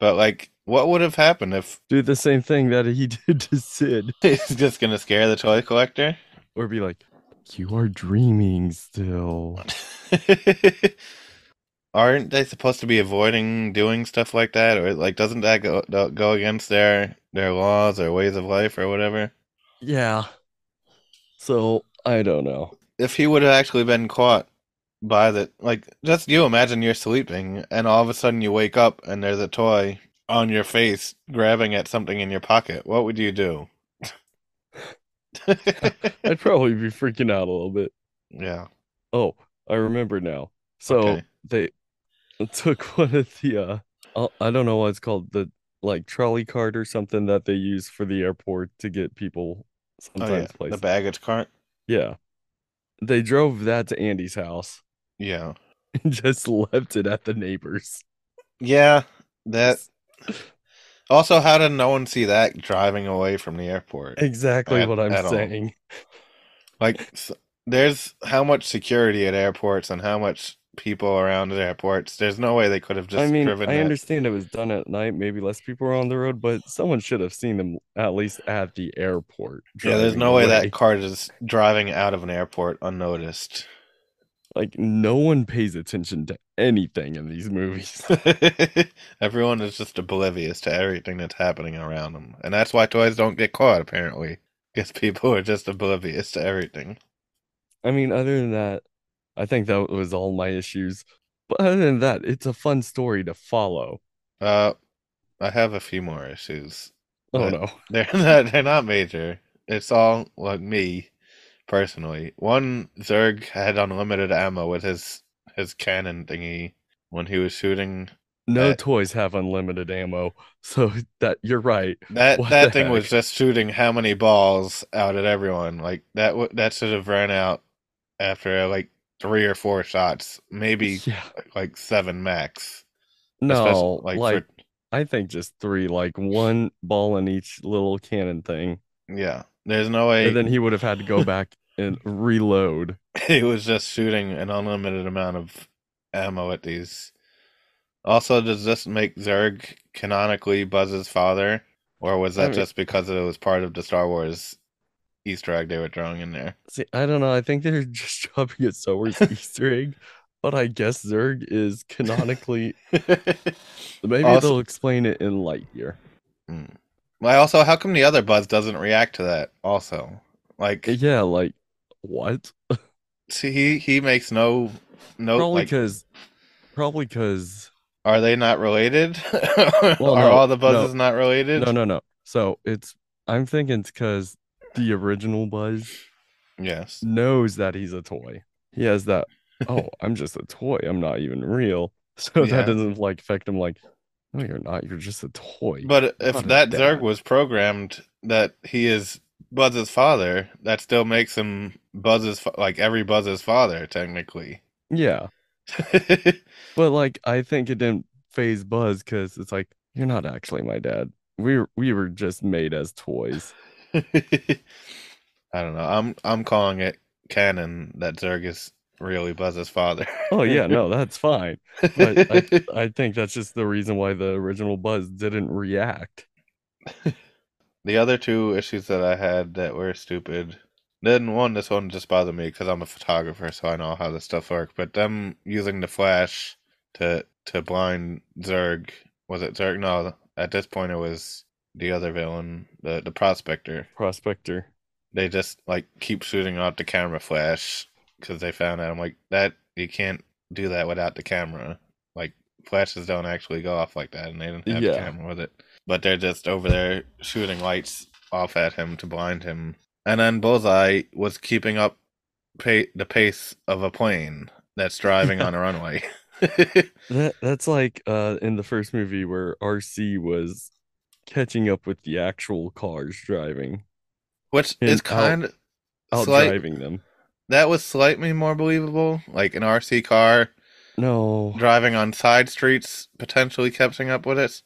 S1: But like, what would have happened if
S2: Do the same thing that he did to Sid,
S1: he's just gonna scare the toy collector?
S2: or be like, "You are dreaming still."
S1: Aren't they supposed to be avoiding doing stuff like that, or like doesn't that go go against their their laws or ways of life or whatever?
S2: Yeah. So I don't know.
S1: If he would have actually been caught by the like, just you imagine you're sleeping and all of a sudden you wake up and there's a toy on your face grabbing at something in your pocket. What would you do?
S2: I'd probably be freaking out a little bit.
S1: yeah.
S2: Oh, I remember now. So
S1: Okay.
S2: they took one of the uh I don't know what it's called, the like trolley cart or something that they use for the airport to get people
S1: Oh yeah.
S2: places.
S1: The baggage cart.
S2: Yeah. They drove that to Andy's house
S1: Yeah.
S2: and just left it at the neighbors.
S1: Yeah. That. Also, how did no one see that driving away from the airport?
S2: Exactly
S1: At-
S2: what I'm
S1: at all.
S2: saying.
S1: Like, there's how much security at airports and how much people around at airports. There's no way they could have just
S2: I mean, I understand it was done at night, maybe less people were on the road, but someone should have seen them at least at the airport.
S1: Yeah, there's no way that cart is driving out of an airport unnoticed.
S2: like no one pays attention to anything in these movies.
S1: Everyone is just oblivious to everything that's happening around them. And that's why toys don't get caught, apparently. Because people are just oblivious to everything.
S2: I mean, other than that, I think that was all my issues. But other than that, it's a fun story to follow.
S1: Uh, I have a few more issues.
S2: Oh no.
S1: They're not, they're not major. It's all like me, personally. One, Zurg had unlimited ammo with his his cannon thingy when he was shooting.
S2: No toys have unlimited ammo. So that you're right.
S1: That
S2: What
S1: that thing was just shooting how many balls out at everyone. Like that w- that should have ran out after like three or four shots, maybe
S2: Yeah.
S1: like seven max.
S2: No,
S1: like,
S2: like
S1: for
S2: I think just three, like one ball in each little cannon thing.
S1: yeah. There's no way
S2: And then he would have had to go back and reload.
S1: he was just shooting an unlimited amount of ammo at these. Also, does this make Zurg canonically Buzz's father, or was
S2: I
S1: that
S2: mean-
S1: just because it was part of the Star Wars Easter egg they were throwing in there?
S2: See, I don't know. I think they're just dropping a Star Wars Easter egg. But I guess Zurg is canonically maybe
S1: Also-
S2: they'll explain it in Lightyear. Hmm.
S1: Well, also, how come the other Buzz doesn't react to that? Also, like, uh,
S2: Yeah, like what?
S1: see, he he makes no no
S2: Probably
S1: like.
S2: because probably because
S1: Are they not related?
S2: Well,
S1: are
S2: no,
S1: all the Buzzes
S2: no.
S1: not related?
S2: no no no. So it's I'm thinking it's because the original Buzz
S1: Yes.
S2: knows that he's a toy. He has that, oh, I'm just a toy. I'm not even real. So
S1: Yeah.
S2: that doesn't like affect him like, no, you're not. You're just a toy.
S1: But if that. Zurg was programmed that he is Buzz's father, that still makes him Buzz's like every Buzz's father technically.
S2: yeah. But like I think it didn't phase Buzz because it's like, you're not actually my dad. We we were just made as toys.
S1: I don't know. I'm I'm calling it canon that Zurg is really Buzz's father.
S2: Oh yeah, no, that's fine. But I I think that's just the reason why the original Buzz didn't react.
S1: The other two issues that I had that were stupid. Then one, this one just bothered me because I'm a photographer, so I know how this stuff works. But them using the flash to to blind Zurg was it Zurg? No, at this point it was the other villain, the the prospector.
S2: Prospector.
S1: They just like keep shooting out the camera flash because they found out. I'm like that you can't do that without the camera. Like flashes don't actually go off like that, and they didn't have the camera with it. But they're just over there shooting lights off at him to blind him. And then Bullseye was keeping up pa- the pace of a plane that's driving on a runway.
S2: That that's like uh in the first movie where RC was catching up with the actual cars driving,
S1: Which
S2: And
S1: is
S2: out-
S1: kind of
S2: out
S1: slight,
S2: driving them.
S1: that was slightly more believable. Like an RC car
S2: No.
S1: driving on side streets, potentially catching up with us.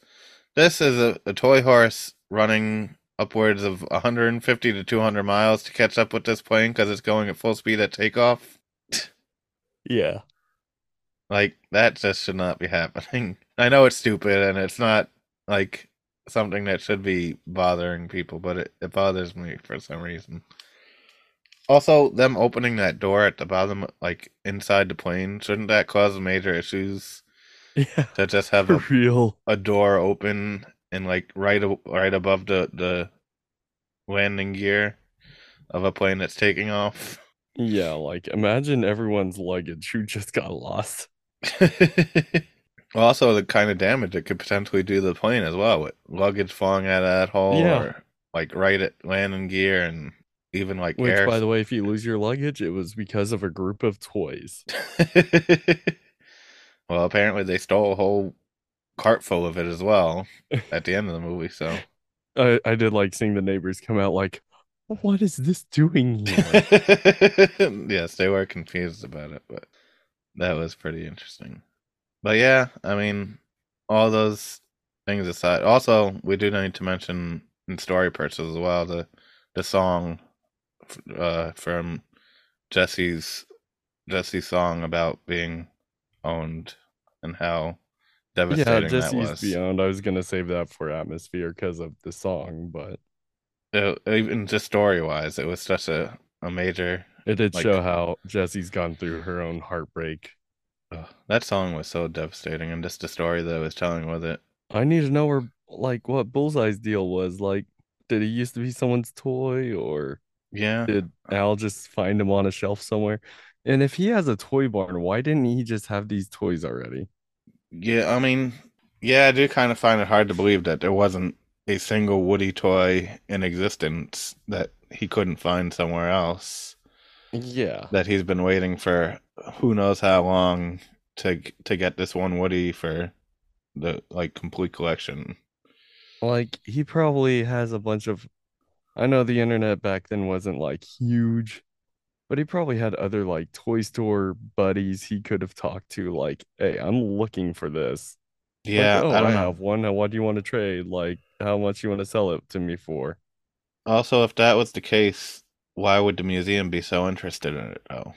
S1: This is a, a toy horse running upwards of 150 to 200 miles to catch up with this plane because it's going at full speed at takeoff.
S2: Yeah.
S1: Like, that just should not be happening. I know it's stupid and it's not like something that should be bothering people, but it, it bothers me for some reason. Also, them opening that door at the bottom, like inside the plane, shouldn't that cause major issues?
S2: Yeah.
S1: To just have a,
S2: real.
S1: a door open and like right right above the the landing gear of a plane that's taking off.
S2: Yeah, like imagine everyone's luggage who just got lost.
S1: also, the kind of damage it could potentially do the plane as well, with luggage falling out of that hole,
S2: Yeah.
S1: or like right at landing gear, and even like
S2: Which,
S1: air.
S2: by the way, if you lose your luggage, it was because of a group of toys.
S1: well, apparently they stole a whole cart full of it as well at the end of the movie. So
S2: I, I did like seeing the neighbors come out like, what is this doing here?
S1: yes, they were confused about it, but that was pretty interesting. But yeah, I mean, all those things aside, also we do need to mention in story purchase as well the the song uh, from Jessie's Jessie's song about being owned and how
S2: yeah,
S1: devastating that
S2: Jessie's
S1: was.
S2: Beyond. I was gonna save that for atmosphere because of the song, but
S1: Uh, even just story wise, it was such a a major.
S2: it did
S1: Like-
S2: show how Jessie's gone through her own heartbreak.
S1: Ugh, that song was so devastating, and just the story that it was telling with it.
S2: I need to know where like what Bullseye's deal was. Like, did he used to be someone's toy or
S1: Yeah,
S2: did Al just find him on a shelf somewhere? And if he has a toy barn, why didn't he just have these toys already?
S1: yeah. I mean, yeah, I do kind of find it hard to believe that there wasn't a single Woody toy in existence that he couldn't find somewhere else.
S2: Yeah.
S1: That he's been waiting for who knows how long to to get this one Woody for the like complete collection.
S2: Like he probably has a bunch of I know the internet back then wasn't like huge, but he probably had other like toy store buddies he could have talked to like, "Hey, I'm looking for this." Like,
S1: Yeah,
S2: oh,
S1: I don't know.
S2: have one. Now, What do you want to trade? Like, how much you want to sell it to me for?
S1: Also, if that was the case, why would the museum be so interested in it though?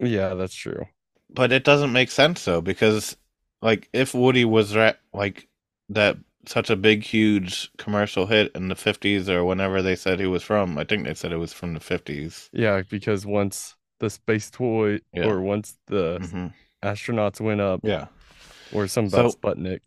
S2: Yeah, that's true.
S1: But it doesn't make sense though, because like if Woody was ra- like that such a big, huge commercial hit in the fifties or whenever they said he was from, I think they said it was from the fifties.
S2: Yeah, because once the space toy
S1: Yeah.
S2: or once the
S1: hmm
S2: astronauts went up,
S1: Yeah.
S2: or some about
S1: So-
S2: Sputnik.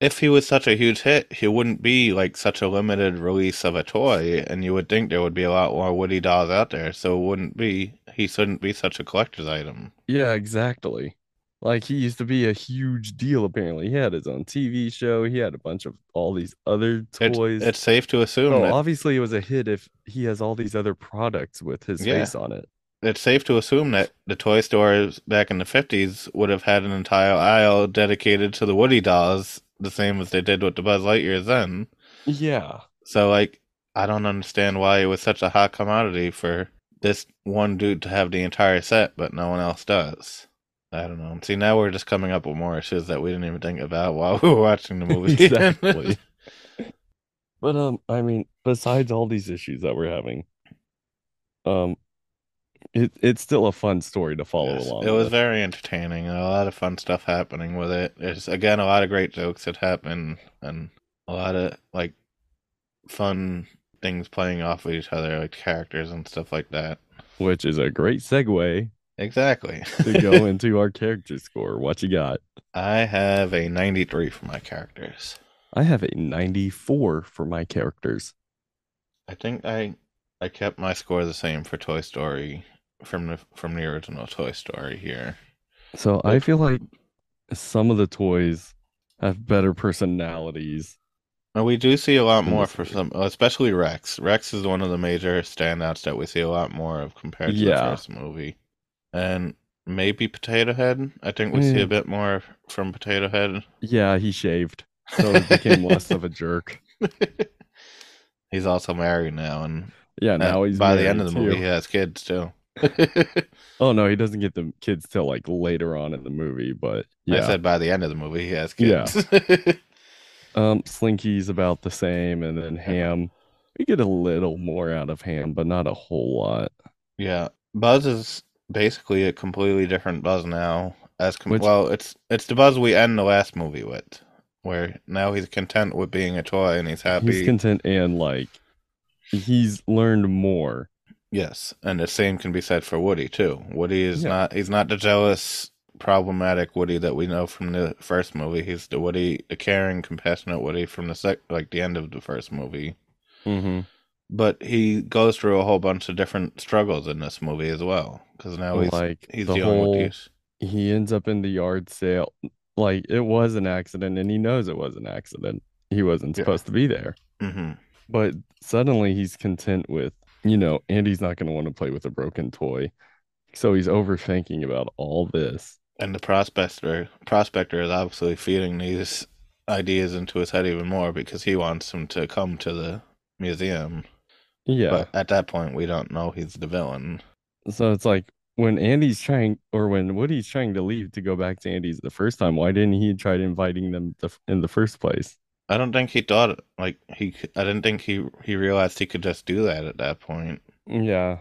S1: If he was such a huge hit, he wouldn't be like such a limited release of a toy, and you would think there would be a lot more Woody dolls out there. So it wouldn't be he shouldn't be such a collector's item.
S2: Yeah, exactly. Like he used to be a huge deal. Apparently, he had his own TV show. He had a bunch of all these other
S1: It's,
S2: toys.
S1: it's safe to assume
S2: Oh,
S1: that
S2: obviously, it was a hit if he has all these other products with his
S1: Yeah.
S2: face on it.
S1: it's safe to assume that the toy stores back in the 50s would have had an entire aisle dedicated to the Woody dolls, the same as they did with the Buzz Lightyear then.
S2: Yeah,
S1: So, like, I don't understand why it was such a hot commodity for this one dude to have the entire set, but no one else does. I don't know. See, now we're just coming up with more issues that we didn't even think about while we were watching the movie.
S2: exactly. but um, I mean, besides all these issues that we're having, um, it it's still a fun story to follow
S1: Yes,
S2: along.
S1: It was
S2: with.
S1: very entertaining and a lot of fun stuff happening with it. There's again a lot of great jokes that happen and a lot of like fun things playing off of each other, like characters and stuff like that.
S2: which is a great segue
S1: Exactly.
S2: to go into our character score. What you got?
S1: I have a 93 for my characters.
S2: I have a 94 for my characters.
S1: I think I I kept my score the same for Toy Story from the from the original Toy Story here.
S2: So I feel like some of the toys have better personalities.
S1: And we do see a lot more for some, especially Rex. Rex is one of the major standouts that we see a lot more of compared to
S2: Yeah.
S1: the first movie. And maybe Potato Head. I think we see a
S2: Mm.
S1: bit more from Potato Head.
S2: Yeah, he shaved, so he became less of a jerk.
S1: He's also married now, and
S2: Yeah, now he's
S1: by the end of the movie, he has kids too.
S2: Oh no, he doesn't get the kids till like later on in the movie, but
S1: I
S2: yeah.
S1: said by the end of the movie he has
S2: Yeah.
S1: kids.
S2: Um, Slinky's about the same, and then Ham. We get a little more out of Ham, but not a whole lot.
S1: yeah, Buzz is basically a completely different Buzz now. As com-
S2: Which-
S1: well, it's it's the Buzz we end the last movie with, where now he's content with being a toy and he's happy.
S2: He's content and like he's learned more.
S1: Yes, and the same can be said for Woody too. Woody is
S2: Yeah.
S1: not he's not the jealous, problematic Woody that we know from the first movie. He's the Woody, the caring, compassionate Woody from the sec like the end of the first movie.
S2: Mm-hmm.
S1: But he goes through a whole bunch of different struggles in this movie as well, because now he's
S2: Like
S1: he's
S2: the
S1: dealing
S2: whole,
S1: with these.
S2: he ends up in the yard sale. Like it was an accident, and he knows it was an accident. He wasn't
S1: Yeah.
S2: supposed to be there,
S1: hmm
S2: but suddenly he's content with, you know, Andy's not going to want to play with a broken toy, so he's overthinking about all this.
S1: And the prospector prospector is obviously feeding these ideas into his head even more because he wants him to come to the museum.
S2: Yeah.
S1: But at that point, we don't know he's the villain.
S2: So it's like when Andy's trying, or when Woody's trying to leave to go back to Andy's the first time, why didn't he try inviting them the, in the first place?
S1: I don't think he thought like he. I didn't think he he realized he could just do that at that point.
S2: Yeah.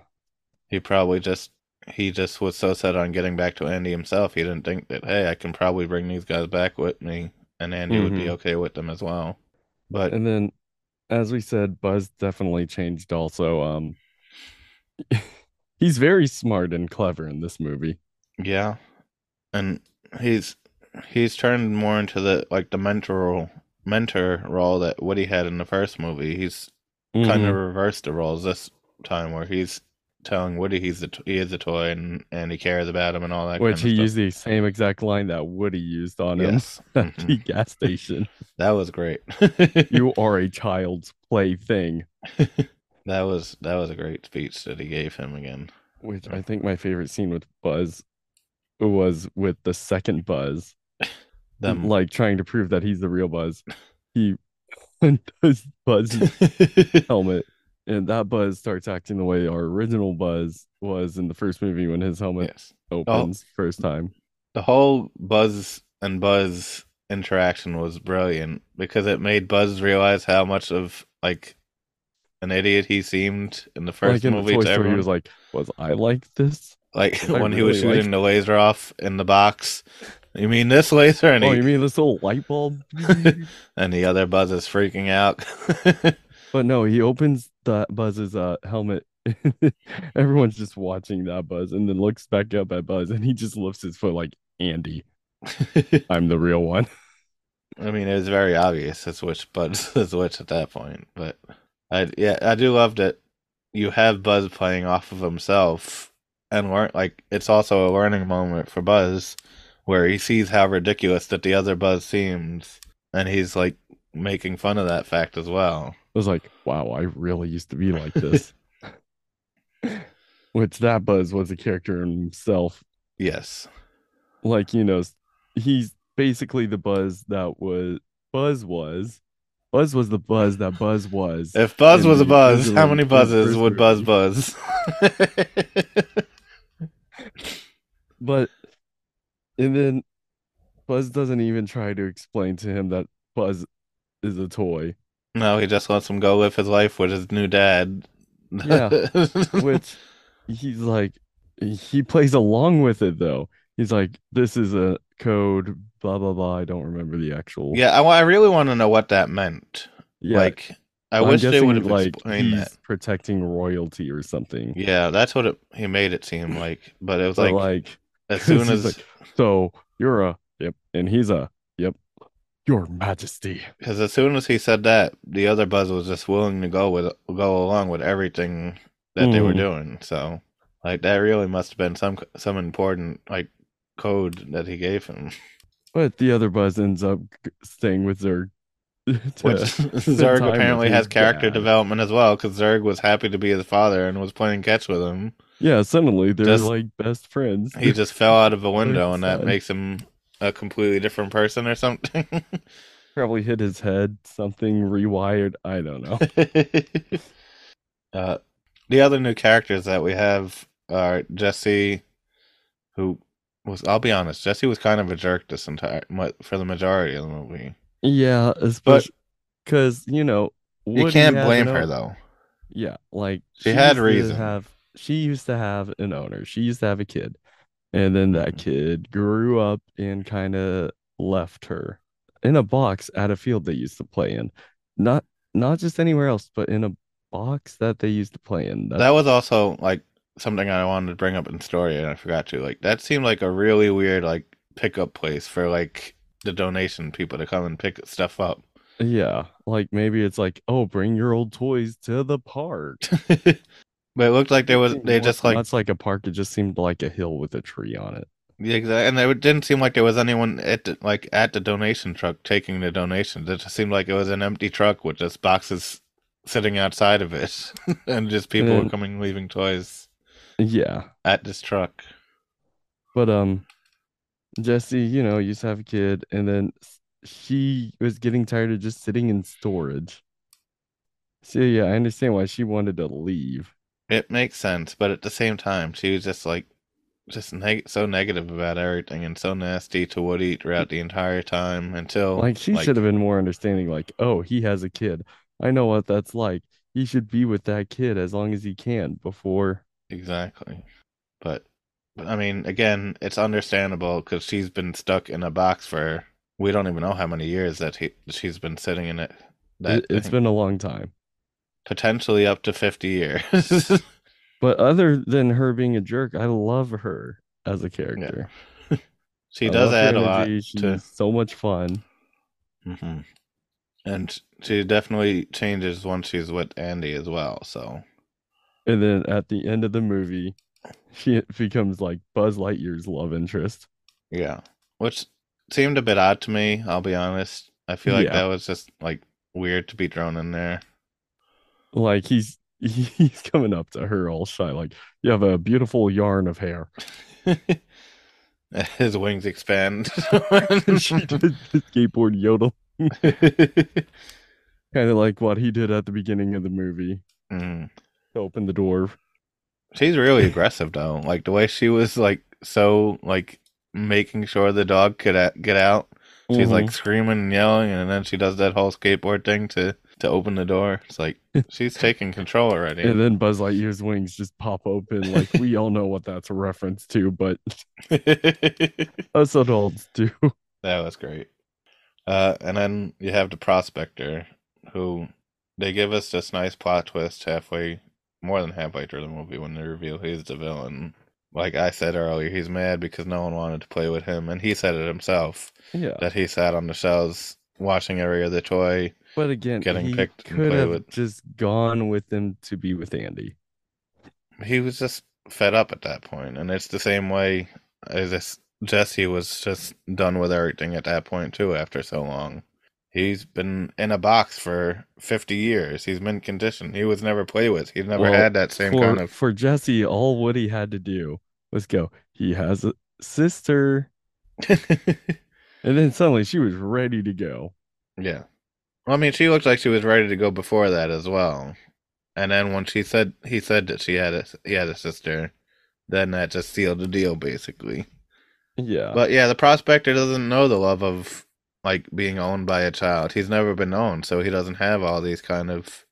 S1: He probably just he just was so set on getting back to Andy himself. He didn't think that hey, I can probably bring these guys back with me, and Andy would be
S2: Mhm.
S1: okay with them as well. But
S2: And then, as we said, Buzz definitely changed also. Um, he's very smart and clever in this movie.
S1: yeah, and he's he's turned more into the like the mentor mentor role that Woody had in the first movie. He's kind
S2: Mhm.
S1: of reversed the roles this time, where he's telling Woody he's the t- he is a toy and and he cares about him and all that.
S2: Which
S1: kind
S2: he used the same exact line that Woody used on him
S1: Yes,
S2: at
S1: Mhm.
S2: the gas station.
S1: that was great.
S2: You are a child's plaything.
S1: that was that was a great speech that he gave him again.
S2: Which I think my favorite scene with Buzz was with the second Buzz,
S1: Them
S2: like trying to prove that he's the real Buzz. He does Buzz's helmet, and that Buzz starts acting the way our original Buzz was in the first movie when his helmet
S1: yes,
S2: opens first time.
S1: the whole Buzz and Buzz interaction was brilliant because it made Buzz realize how much of like an idiot he seemed in the first
S2: like in
S1: movie.
S2: the Story, he was like, "Was I like this?
S1: like when he was
S2: really
S1: shooting the laser off in the box. You mean this laser? And
S2: oh,
S1: he,
S2: you mean this little light bulb?"
S1: and the other Buzz is freaking out.
S2: But no, he opens the Buzz's uh helmet. Everyone's just watching that Buzz and then looks back up at Buzz and he just lifts his foot like Andy, I'm the real one.
S1: I mean, it was very obvious it's which Buzz is which at that point. But I, yeah, I do love that you have Buzz playing off of himself and learn. Like it's also a learning moment for Buzz, where he sees how ridiculous that the other Buzz seems, and he's like making fun of that fact as well.
S2: I was like, wow, I really used to be like this. Which that Buzz was a character himself.
S1: Yes,
S2: Like, you know, he's basically the Buzz that was Buzz was. Buzz was the Buzz that Buzz was.
S1: if Buzz was a Buzz, how many buzzes would Buzz buzz?
S2: But and then Buzz doesn't even try to explain to him that Buzz is a toy,
S1: no, he just lets him go live his life with his new dad.
S2: Yeah, which he's like he plays along with it though. He's like, this is a code, blah blah blah. I don't remember the actual.
S1: yeah, I, I really want to know what that meant.
S2: yeah.
S1: Like, I
S2: I'm
S1: wish they would have
S2: like
S1: explained that.
S2: protecting royalty or something.
S1: Yeah, that's what it, he made it seem like. But it was
S2: But
S1: like,
S2: like,
S1: as soon as
S2: like, so you're a yep, and he's a yep, your Majesty.
S1: because as soon as he said that, the other Buzz was just willing to go with go along with everything that they were
S2: Mhm.
S1: doing. So, like, that really must have been some some important like code that he gave him.
S2: But the other Buzz ends up staying with Zurg.
S1: Which
S2: spend Zurg
S1: apparently has character
S2: dad.
S1: development as well, because Zurg was happy to be his father and was playing catch with him.
S2: Yeah, suddenly they're
S1: Just-
S2: like best friends.
S1: He just fell out of a window, and that makes him a completely different person or something.
S2: Probably hit his head, something rewired. I don't know.
S1: uh, the other new characters that we have are Jessie, who was I'll be honest, Jessie was kind of a jerk this entire for the majority of the movie.
S2: Yeah, especially because you know
S1: you can't blame her though.
S2: Yeah, like
S1: she, had reason.
S2: Have she used to have an owner? She used to have a kid, and then that mm-hmm. kid grew up and kind of left her in a box at a field they used to play in, not not just anywhere else, but in a box that they used to play in.
S1: That's... That was also like something I wanted to bring up in story, and I forgot to. Like that seemed like a really weird like pickup place for like the donation people to come and pick stuff up.
S2: Yeah, like maybe it's like, oh, bring your old toys to the park.
S1: but it looked like there was they just like
S2: that's like a park. It just seemed like a hill with a tree on it.
S1: Yeah, exactly. And it didn't seem like there was anyone at the, like at the donation truck taking the donations. It just seemed like it was an empty truck with just boxes sitting outside of it, and just people and were coming leaving toys.
S2: Yeah,
S1: at this truck.
S2: But um, Jessie, you know, used to have a kid, and then she was getting tired of just sitting in storage. So yeah, I understand why she wanted to leave.
S1: It makes sense, but at the same time, she was just like just neg- so negative about everything and so nasty to Woody throughout the entire time until
S2: like she like, should have been more understanding. Like, oh, he has a kid. I know what that's like. He should be with that kid as long as he can before.
S1: Exactly, but, but I mean, again, it's understandable because she's been stuck in a box for we don't even know how many years that he she's been sitting in it.
S2: That it, has been a long time,
S1: potentially up to fifty years.
S2: but other than her being a jerk, I love her as a character.
S1: Yeah. she I does add a lot.
S2: She's to... so much fun.
S1: Mm-hmm. And she definitely changes once she's with Andy as well. So,
S2: and then at the end of the movie, she becomes like Buzz Lightyear's love interest.
S1: Yeah, which seemed a bit odd to me. I'll be honest. I feel like yeah. that was just like weird to be thrown in there.
S2: Like he's he's coming up to her all shy, like you have a beautiful yarn of hair.
S1: His wings expand.
S2: skateboard yodel. kind of like what he did at the beginning of the movie.
S1: Mm.
S2: To open the door.
S1: She's really aggressive though. Like the way she was like so like making sure the dog could get out. She's mm-hmm. like screaming and yelling, and then she does that whole skateboard thing to to open the door. It's like she's taking control already.
S2: And then Buzz Lightyear's wings just pop open. Like we all know what that's a reference to, but us adults do.
S1: That was great. Uh, and then you have the prospector, who they give us this nice plot twist halfway, more than halfway through the movie when they reveal he's the villain. Like I said earlier, he's mad because no one wanted to play with him, and he said it himself.
S2: Yeah,
S1: that he sat on the shelves watching every other toy.
S2: But again, getting he picked could have with. just gone with them to be with Andy.
S1: He was just fed up at that point, and it's the same way as this Jessie was just done with everything at that point too. After so long, he's been in a box for fifty years. He's been conditioned. He was never played with. He's never well, had that same
S2: for,
S1: kind of.
S2: For Jessie, all Woody had to do was go. He has a sister, and then suddenly she was ready to go.
S1: Yeah, well, I mean, she looked like she was ready to go before that as well. And then when she said he said that she had a he had a sister, then that just sealed the deal basically.
S2: Yeah.
S1: But yeah, the prospector doesn't know the love of like being owned by a child. He's never been owned, so he doesn't have all these kind of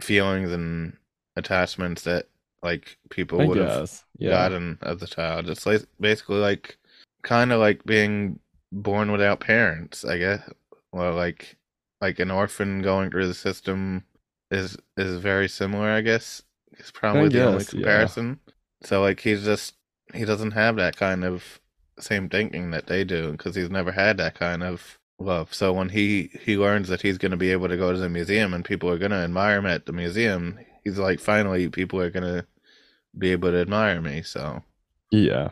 S1: feelings and attachments that like people would have yeah. gotten as a child. It's like basically like kind of like being born without parents, I guess. Well, like like an orphan going through the system is is very similar, I guess. It's probably the only comparison. Yeah. So like he's just he doesn't have that kind of same thinking that they do because he's never had that kind of love. So when he he learns that he's going to be able to go to the museum and people are going to admire him at the museum, he's like, finally, people are going to be able to admire me. So
S2: yeah.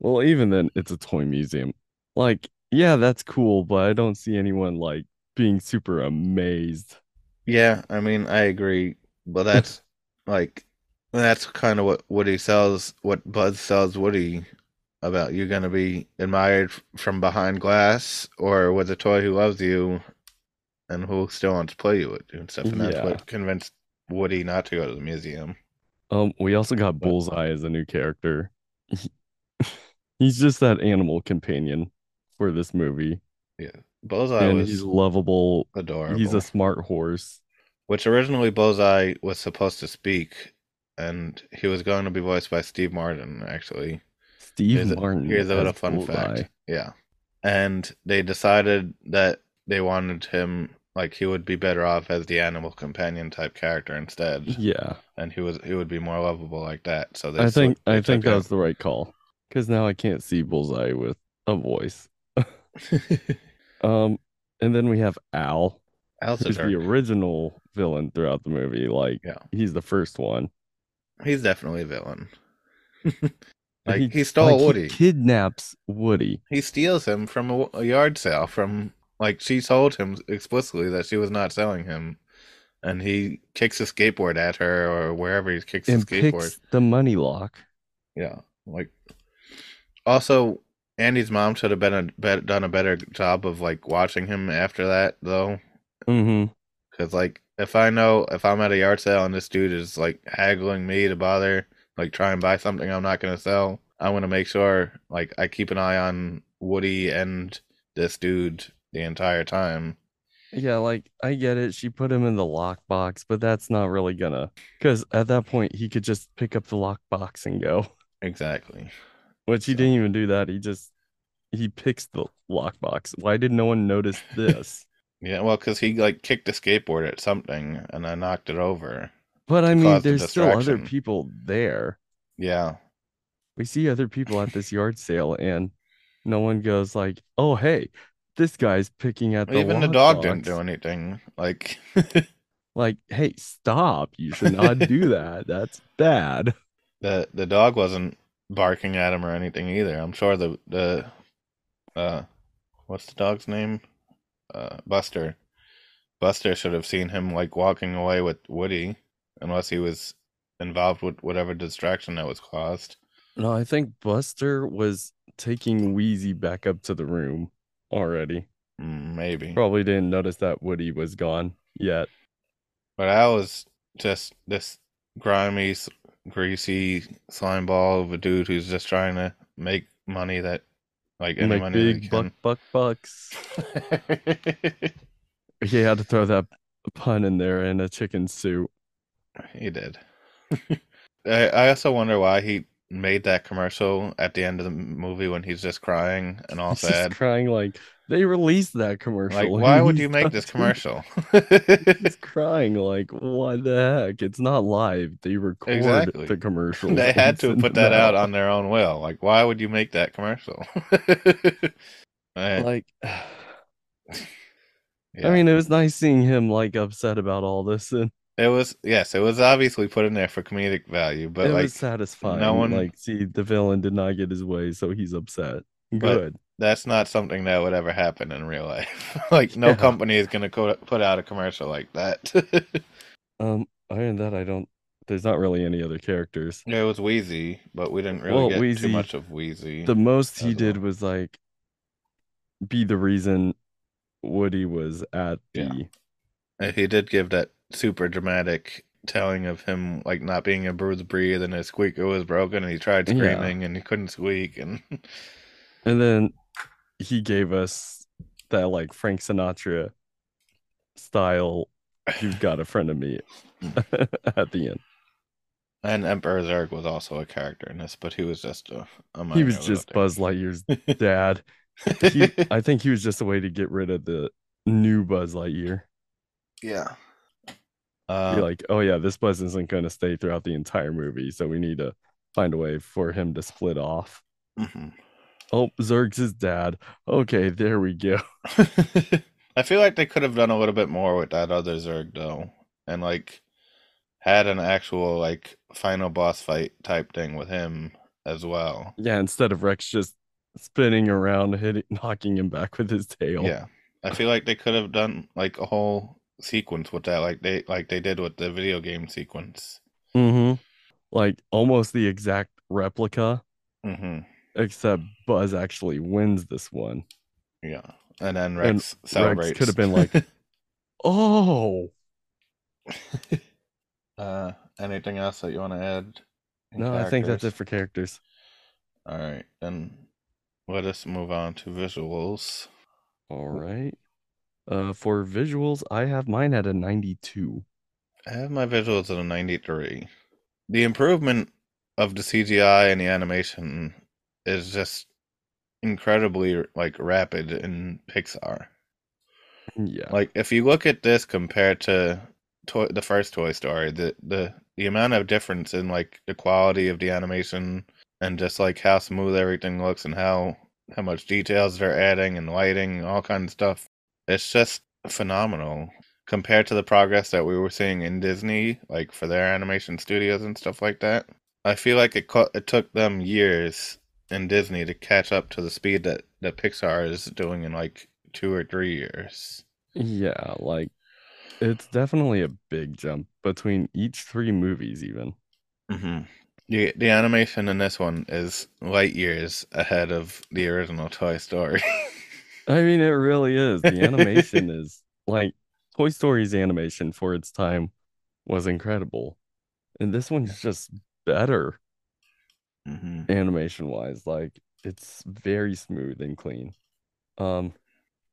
S2: Well, even then, it's a toy museum. Like, yeah, that's cool, but I don't see anyone like being super amazed.
S1: Yeah, I mean, I agree, but that's like that's kind of what Woody sells. What Buzz sells Woody about you're going to be admired from behind glass or with a toy who loves you and who still wants to play you with you and stuff. And that's yeah. what convinced Woody not to go to the museum.
S2: Um, we also got Bullseye as a new character. He's just that animal companion for this movie,
S1: Bullseye
S2: and
S1: was
S2: he's lovable.
S1: adorable.
S2: He's a smart horse.
S1: Which originally Bullseye was supposed to speak, and he was going to be voiced by Steve Martin, actually.
S2: Steve
S1: Here's a-
S2: Martin.
S1: Here's a little fun
S2: Bullseye.
S1: fact. Yeah. And they decided that they wanted him like he would be better off as the animal companion type character instead.
S2: Yeah,
S1: And he was he would be more lovable like that. So
S2: I think I think that was the right call because now I can't see Bullseye with a voice. Um, and then we have Al,
S1: Al's
S2: who's the original villain throughout the movie. Like,
S1: Yeah.
S2: he's the first one.
S1: He's definitely a villain. like
S2: He-
S1: he, stole
S2: like,
S1: Woody.
S2: He kidnaps Woody.
S1: he steals him from a, a yard sale from like she told him explicitly that she was not selling him and he kicks a skateboard at her or wherever he kicks
S2: and
S1: the skateboard
S2: the money lock.
S1: yeah like also andy's mom should have been a, done a better job of like watching him after that though
S2: Mm-hmm.
S1: because like if i know if i'm at a yard sale and this dude is like haggling me to bother like try and buy something i'm not going to sell i want to make sure like i keep an eye on woody and this dude the entire time
S2: Yeah, like I get it. She put him in the lockbox, but that's not really gonna because at that point he could just pick up the lockbox and go.
S1: exactly
S2: Which he didn't even do that. He just he picks the lockbox. Why did no one notice this?
S1: yeah well because he like kicked a skateboard at something and i knocked it over
S2: But I mean,
S1: the
S2: there's still other people there.
S1: yeah
S2: We see other people at this yard sale, and no one goes like, "Oh, hey, this guy's picking at the
S1: even the dog didn't do anything like
S2: Like, hey, stop! You should not do that. That's bad.
S1: the the dog wasn't barking at him or anything either. I'm sure the the uh what's the dog's name? Uh Buster. Buster should have seen him like walking away with Woody unless he was involved with whatever distraction that was caused.
S2: No, I think Buster was taking Wheezy back up to the room already.
S1: Maybe.
S2: Probably didn't notice that Woody was gone yet.
S1: But I was just this grimy, greasy slime ball of a dude who's just trying to make money that like any
S2: Like
S1: money
S2: big buck, buck, bucks. He had to throw that pun in there in a chicken suit.
S1: He did. I, I also wonder why he made that commercial at the end of the movie when he's just crying and all
S2: He's just
S1: sad.
S2: crying like they released that commercial.
S1: Like, why would you make this commercial?
S2: He's crying like, what the heck? It's not live. They record
S1: Exactly.
S2: the commercial.
S1: they had to put that out on their own will. Like, why would you make that commercial?
S2: Like,
S1: yeah.
S2: I mean, it was nice seeing him like upset about all this, and
S1: it was yes, it was obviously put in there for comedic value, but
S2: it
S1: like
S2: was satisfying.
S1: no one-
S2: like, see, the villain did not get his way, so he's upset. Good.
S1: that's not something that would ever happen in real life. like, no
S2: Yeah.
S1: company is gonna co- put out a commercial like that.
S2: Um, other than that, I don't. There's not really any other characters.
S1: Yeah, it was Wheezy, but we didn't really
S2: Well,
S1: get
S2: Wheezy-
S1: too much of Wheezy.
S2: The most he did
S1: well.
S2: was like be the reason Woody was at the.
S1: Uh, He did give that super dramatic telling of him like not being a bruised breathe and his squeaker was broken and he tried
S2: Yeah.
S1: screaming and he couldn't squeak and
S2: And then he gave us that like Frank Sinatra style. You've got a friend of me at the end.
S1: and Emperor Zurg was also a character in this, but he was just a, a
S2: He was just
S1: little
S2: Buzz Lightyear's dad. He, I think he was just a way to get rid of the new Buzz Lightyear.
S1: yeah.
S2: You're
S1: Uh,
S2: like, oh yeah, this Buzz isn't going to stay throughout the entire movie, so we need to find a way for him to split off.
S1: mhm.
S2: Oh, Zurg's his dad. Okay, there we go.
S1: I feel like they could have done a little bit more with that other Zurg though, and like had an actual like final boss fight type thing with him as well.
S2: Yeah, instead of Rex just spinning around, hitting, knocking him back with his tail.
S1: Yeah, I feel like they could have done like a whole sequence with that, like they like they did with the video game sequence.
S2: Mm-hmm. Like almost the exact replica,
S1: hmm
S2: except Buzz actually wins this one.
S1: Yeah, and then
S2: And
S1: Rex celebrates.
S2: could have been like- Oh,
S1: uh, Anything else that you want to add?
S2: No, I think that's it for characters.
S1: All right, then let us move on to visuals.
S2: All right. Uh, for visuals, I have mine at a 92.
S1: I have my visuals at a 93. The improvement of the CGI and the animation is just incredibly like rapid in Pixar.
S2: Yeah.
S1: Like if you look at this compared to toy, the first Toy Story, the the the amount of difference in like the quality of the animation and just like how smooth everything looks and how how much details they're adding and lighting and all kinds of stuff. It's just phenomenal compared to the progress that we were seeing in Disney, like for their animation studios and stuff like that. I feel like it co- it took them years in Disney to catch up to the speed that that Pixar is doing in like two or three years.
S2: Yeah, like it's definitely a big jump between each three movies, even.
S1: hmm The the animation in this one is light years ahead of the original Toy Story.
S2: I mean, it really is. The animation is like Toy Story's animation for its time was incredible. And this one's just better
S1: hmm
S2: animation wise. Like it's very smooth and clean. Um,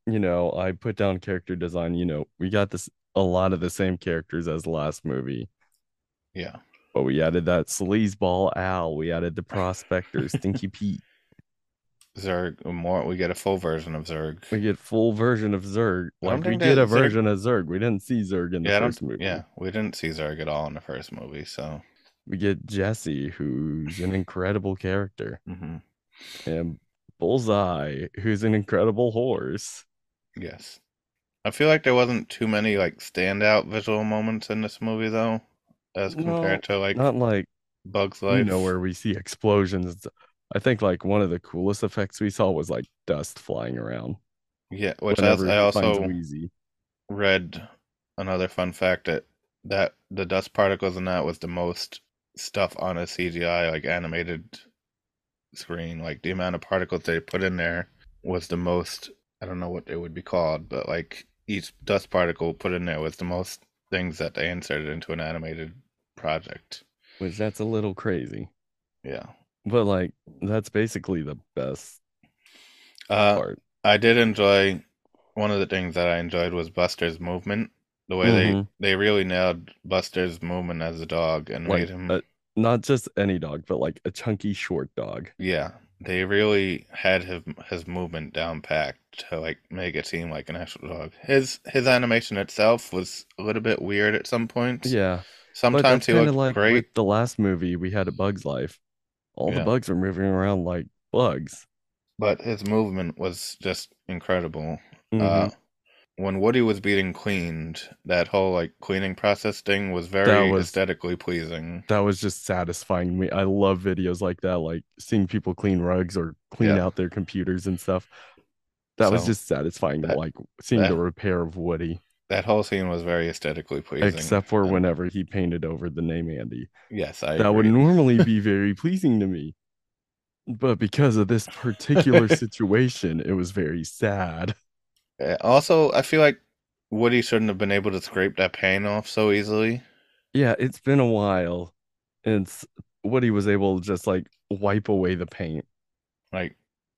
S2: you know, I put down character design, you know, we got this a lot of the same characters as the last movie,
S1: Yeah.
S2: but we added that sleazeball Al, we added the prospector, Stinky Pete.
S1: Zurg more we get a full version of Zurg.
S2: We get full version of Zurg. Like we get a version of Zurg. We didn't see Zurg in the
S1: yeah,
S2: first movie.
S1: yeah, we didn't see Zurg at all in the first movie, so
S2: We get Jessie, who's an incredible character,
S1: hmm
S2: and Bullseye, who's an incredible horse.
S1: yes. I feel like there wasn't too many like standout visual moments in this movie though, as
S2: No,
S1: compared to like
S2: Not like
S1: Bugs Life.
S2: you know where we see explosions. I think like one of the coolest effects we saw was like dust flying around.
S1: yeah, which I, I also read another fun fact that that the dust particles in that was the most stuff on a CGI like animated screen. Like the amount of particles they put in there was the most. I don't know what it would be called, but like each dust particle put in there was the most things that they inserted into an animated project.
S2: which that's a little crazy.
S1: Yeah.
S2: But like that's basically the best
S1: Uh,
S2: part.
S1: I did enjoy one of the things that I enjoyed was Buster's movement. The way
S2: Mhm.
S1: they they really nailed Buster's movement as a dog and
S2: Like
S1: made him
S2: uh, not just any dog, but like a chunky short dog.
S1: Yeah, they really had his his movement down packed to like make it seem like an actual dog. His his animation itself was a little bit weird at some points.
S2: Yeah.
S1: Sometimes he looked
S2: like
S1: great.
S2: with the last movie we had a Bug's Life. All
S1: Yeah.
S2: the bugs were moving around like bugs.
S1: but his movement was just incredible.
S2: Mhm.
S1: Uh, when Woody was being cleaned, that whole like cleaning process thing was very
S2: was-
S1: aesthetically pleasing.
S2: that was just satisfying to me. I love videos like that, like seeing people clean rugs or clean
S1: Yeah.
S2: out their computers and stuff. That was just satisfying to
S1: that-
S2: like seeing the repair of Woody,
S1: That whole scene was very aesthetically pleasing.
S2: except for
S1: and-
S2: whenever he painted over the name Andy.
S1: yes, I
S2: that would normally be very pleasing to me. But because of this particular situation, it was very sad.
S1: Uh, Also, I feel like Woody shouldn't have been able to scrape that paint off so easily.
S2: Yeah, it's been a while. And s- Woody was able to just like wipe away the paint.
S1: Like,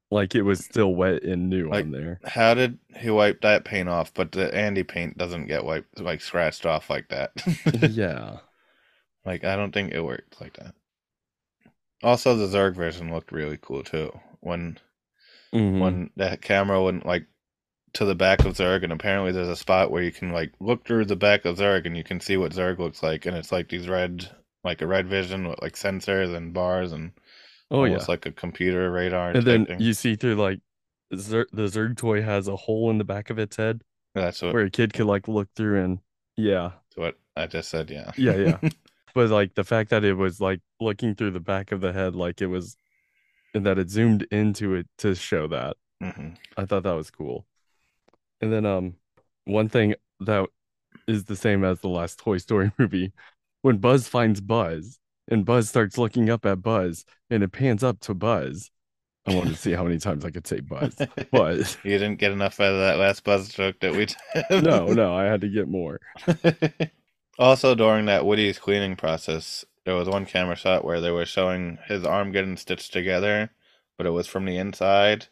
S2: Like it was still wet and new
S1: Like-
S2: on there.
S1: how did he wipe that paint off, but the Andy paint doesn't get wiped, like scratched off like that?
S2: yeah.
S1: like, I don't think it worked like that. Also, the Zurg version looked really cool too. When
S2: Mhm.
S1: when that camera went like to the back of Zurg, and apparently there's a spot where you can like look through the back of Zurg and you can see what Zurg looks like, and it's like these red, like a red vision with like sensors and bars and
S2: Oh yeah.
S1: almost like a computer radar.
S2: And then
S1: thing.
S2: you see through like Zer- the Zurg toy has a hole in the back of its head
S1: that's what,
S2: where a kid could like look through and yeah.
S1: what I just said. Yeah.
S2: Yeah, yeah. But like the fact that it was like looking through the back of the head like it was and that it zoomed into it to show that.
S1: hmm
S2: I thought that was cool. And then um one thing that is the same as the last Toy Story movie, when Buzz finds Buzz and Buzz starts looking up at Buzz and it pans up to Buzz. I wanted to see how many times I could say Buzz. Buzz.
S1: you didn't get enough out of that last buzz joke that we did.
S2: no, no, I had to get more.
S1: Also, during that Woody's cleaning process, there was one camera shot where they were showing his arm getting stitched together, but it was from the inside.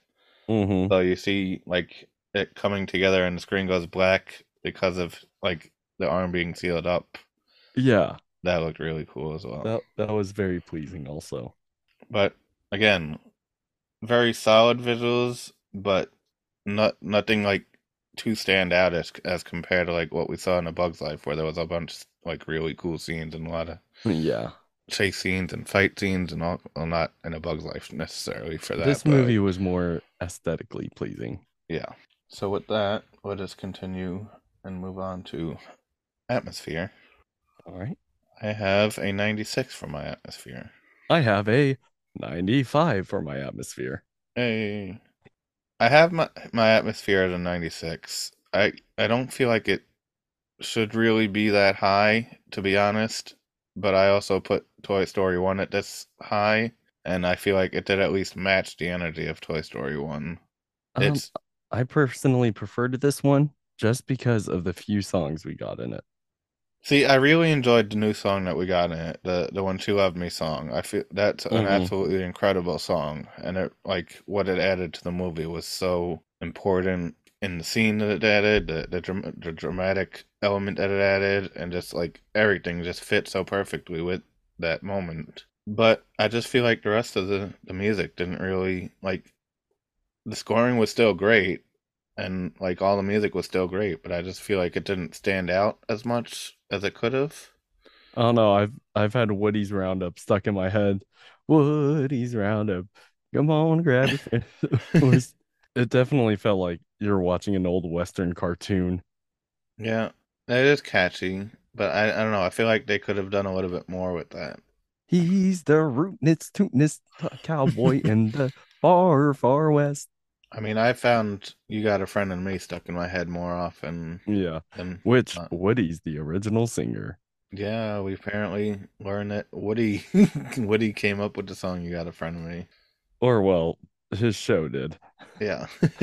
S2: Mm-hmm.
S1: So you see like it coming together and the screen goes black because of like the arm being sealed up.
S2: Yeah,
S1: That looked really cool as well.
S2: that that was very pleasing also.
S1: But again, very solid visuals, but not nothing like too stand out as as compared to like what we saw in A Bug's Life, where there was a bunch of like really cool scenes and a lot of
S2: Yeah.
S1: chase scenes and fight scenes and all. Well, not in A Bug's Life necessarily for that.
S2: This
S1: but-
S2: movie was more aesthetically pleasing.
S1: yeah. So with that, let us continue and move on to atmosphere.
S2: All right.
S1: I have a 96 for my atmosphere.
S2: I have a 95 for my atmosphere.
S1: Hey, I have my my atmosphere at a 96. I I don't feel like it should really be that high, to be honest. But I also put Toy Story 1 at this high, and I feel like it did at least match the energy of Toy Story 1.
S2: Um,
S1: It's
S2: I personally preferred this one just because of the few songs we got in it.
S1: See, I really enjoyed the new song that we got in it, the the one "She Loved Me" song. I feel that's an
S2: Mhm.
S1: absolutely incredible song, and it like what it added to the movie was so important in the scene that it added, the the, the dramatic element that it added, and just like everything just fit so perfectly with that moment. But I just feel like the rest of the the music didn't really like. The scoring was still great, and like all the music was still great, but I just feel like it didn't stand out as much as it could have.
S2: I don't know. I've I've had Woody's Roundup stuck in my head. Woody's Roundup. Come on, grab friend. It was- it definitely felt like you're watching an old Western cartoon.
S1: Yeah, it is catchy, but I, I don't know. I feel like they could have done a little bit more with that.
S2: He's the rootinest, tootinest uh, cowboy in the far, far west.
S1: I mean, I found "You Got a Friend in Me" stuck in my head more often
S2: Yeah,
S1: than
S2: which. Woody's the original singer.
S1: yeah. We apparently learned that Woody Woody came up with the song "You Got a Friend in Me."
S2: Or well, his show did.
S1: Yeah,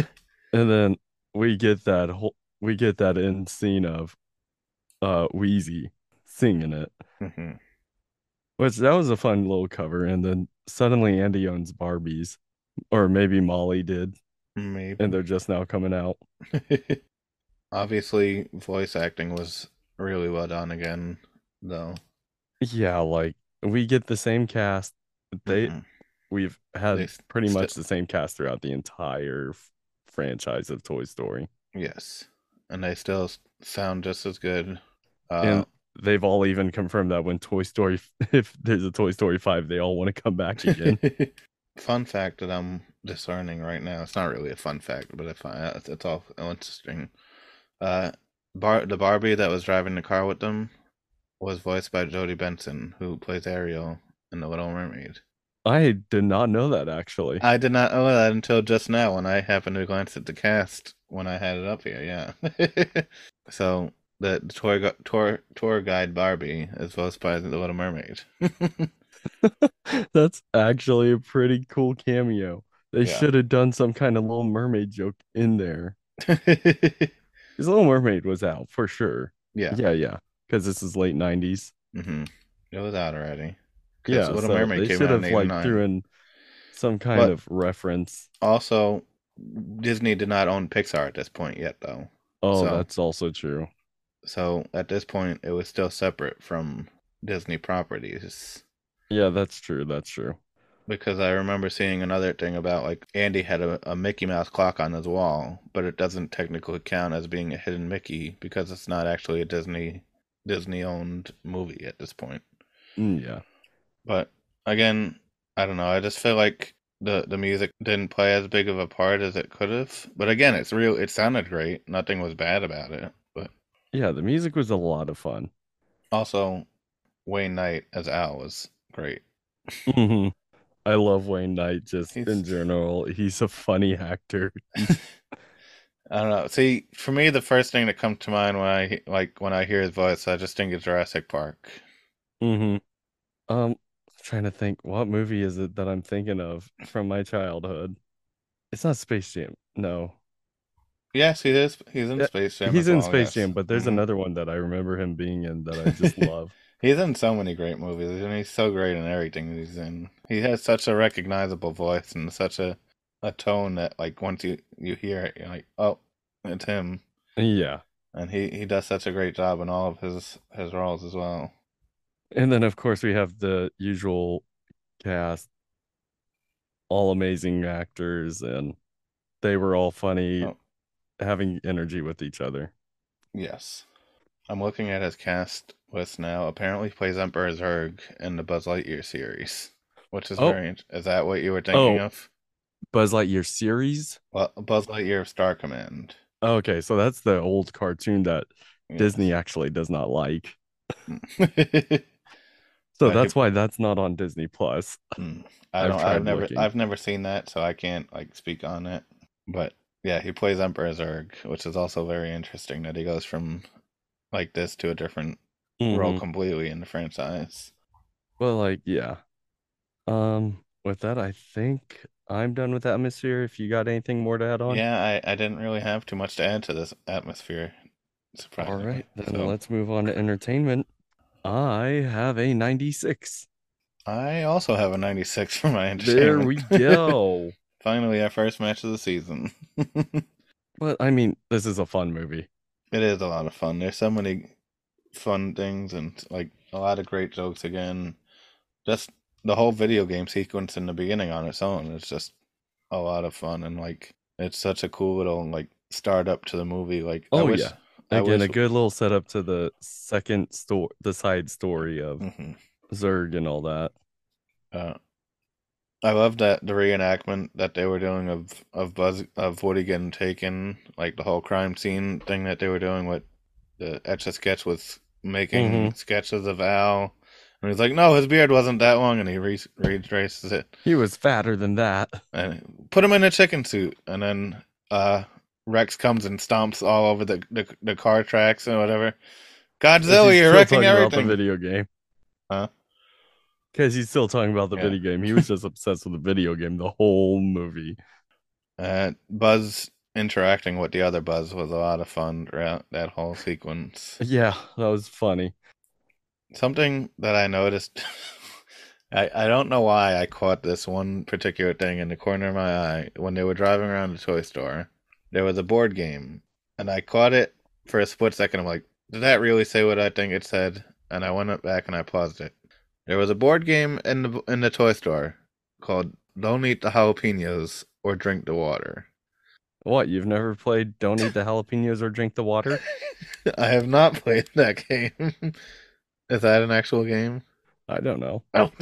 S2: And then we get that whole we get that end scene of uh Wheezy singing it.
S1: Mhm.
S2: Which that was a fun little cover. And then suddenly Andy owns Barbies. Or maybe Molly did,
S1: maybe.
S2: and they're just now coming out.
S1: Obviously, voice acting was really well done again, though.
S2: Yeah, like we get the same cast. They
S1: Mhm.
S2: we've had
S1: They
S2: pretty
S1: sti-
S2: much the same cast throughout the entire f- franchise of Toy Story.
S1: Yes, and they still sound just as good. Uh,
S2: And they've all even confirmed that when Toy Story if there's a Toy Story 5, they all want to come back again.
S1: fun fact that I'm discerning right now. It's not really a fun fact, but if I it's, it's all interesting. Uh, Bar the Barbie that was driving the car with them was voiced by Jodi Benson, who plays Ariel in The Little Mermaid.
S2: I did not know that actually.
S1: I did not know that until just now when I happened to glance at the cast when I had it up here. Yeah. so the, the tour, tour tour guide Barbie is voiced by The Little Mermaid.
S2: That's actually a pretty cool cameo. They
S1: Yeah.
S2: should have done some kind of Little Mermaid joke in there. Because Little Mermaid was out for sure.
S1: yeah.
S2: Yeah, yeah. Because this is late 90s.
S1: hmm It was out already.
S2: Yeah,
S1: Little
S2: so
S1: Mermaid
S2: they
S1: came
S2: should have like
S1: 89.
S2: threw in some kind
S1: But-
S2: of reference.
S1: Also, Disney did not own Pixar at this point yet, though.
S2: Oh,
S1: so-
S2: that's also true.
S1: So at this point, it was still separate from Disney properties.
S2: Yeah, that's true. That's true.
S1: Because I remember seeing another thing about like Andy had a, a Mickey Mouse clock on his wall, but it doesn't technically count as being a hidden Mickey because it's not actually a Disney Disney owned movie at this point.
S2: Mm, yeah.
S1: But again, I don't know. I just feel like the the music didn't play as big of a part as it could have. But again, it's real. It sounded great. Nothing was bad about it. But
S2: Yeah, the music was a lot of fun.
S1: also, Wayne Knight as Al was great.
S2: Mhm. I love Wayne Knight just in general. He's a funny actor.
S1: I don't know. See, for me, the first thing that comes to mind when I like when I hear his voice, I just think of Jurassic Park.
S2: hmm Um, trying to think, what movie is it that I'm thinking of from my childhood? It's not Space Jam. No.
S1: Yes, he is. He's in
S2: Yeah,
S1: Space Jam.
S2: He's in
S1: well,
S2: Space
S1: yes.
S2: Jam, but there's
S1: Mhm.
S2: another one that I remember him being in that I just love.
S1: He's in so many great movies, and he's so great in everything he's in. He has such a recognizable voice and such a a tone that, like, once you you hear it, you're like, oh, it's him.
S2: Yeah.
S1: And he he does such a great job in all of his his roles as well.
S2: And then of course we have the usual cast, all amazing actors, and they were all funny,
S1: Oh.
S2: having energy with each other.
S1: Yes. I'm looking at his cast list now. Apparently, he plays Emperor Zurg in the Buzz Lightyear series, which is
S2: Oh.
S1: very. Is that what you were thinking
S2: Oh.
S1: of?
S2: Buzz Lightyear series.
S1: Well, Buzz Lightyear of Star Command.
S2: Okay, so that's the old cartoon that. Disney actually does not like. So
S1: he-
S2: that's why that's not on Disney Plus. Hmm.
S1: don't.
S2: I've
S1: I've never.
S2: looking.
S1: I've never seen that, so I can't like speak on it. But yeah, he plays Emperor Zurg, which is also very interesting. That he goes from like this to a different role
S2: Mhm.
S1: completely in the franchise.
S2: Well, like, yeah. Um, with that, I think I'm done with atmosphere. If you got anything more to add on,
S1: Yeah, I, I didn't really have too much to add to this atmosphere.
S2: all
S1: Surprisingly.
S2: then
S1: So,
S2: let's move on to entertainment. I have a 96.
S1: I also have a 96 for my entertainment.
S2: There we go.
S1: Finally, our first match of the season.
S2: But I mean, this is a fun movie.
S1: Is a lot of fun. There's so many fun things and like a lot of great jokes again. Just the whole video game sequence in the beginning on its own is just a lot of fun and like it's such a cool little like start up to the movie. Like I
S2: Oh,
S1: wish-
S2: yeah. Again, a good little setup to the second story, the side story of
S1: Mhm.
S2: Zurg and all that.
S1: Uh, I love that the reenactment that they were doing of of Buzz of Woody getting taken, like the whole crime scene thing that they were doing with the etch a sketch with making
S2: Mhm.
S1: sketches of Al, and he's like, "No, his beard wasn't that long," and he re- retraces it
S2: He was fatter than that.
S1: and put him in a chicken suit, and then uh, Rex comes and stomps all over the the, the car tracks and whatever. Godzilla, you're wrecking everything.
S2: video game.
S1: Huh?
S2: Because he's still talking about the
S1: Yeah.
S2: video game. He was just obsessed with the video game the whole movie.
S1: Uh, Buzz interacting with the other Buzz was a lot of fun throughout that whole sequence.
S2: Yeah, that was funny.
S1: Something that I noticed, I, I don't know why I caught this one particular thing in the corner of my eye when they were driving around the toy store. There was a board game, and I caught it for a split second. I'm like, did that really say what I think it said? And I went back and I paused it. There was a board game in the in the toy store called "Don't Eat the Jalapenos or Drink the Water."
S2: What, you've never played Don't Eat the Jalapenos or Drink the Water?
S1: I have not played that game. Is that an actual game?
S2: I don't know.
S1: Oh,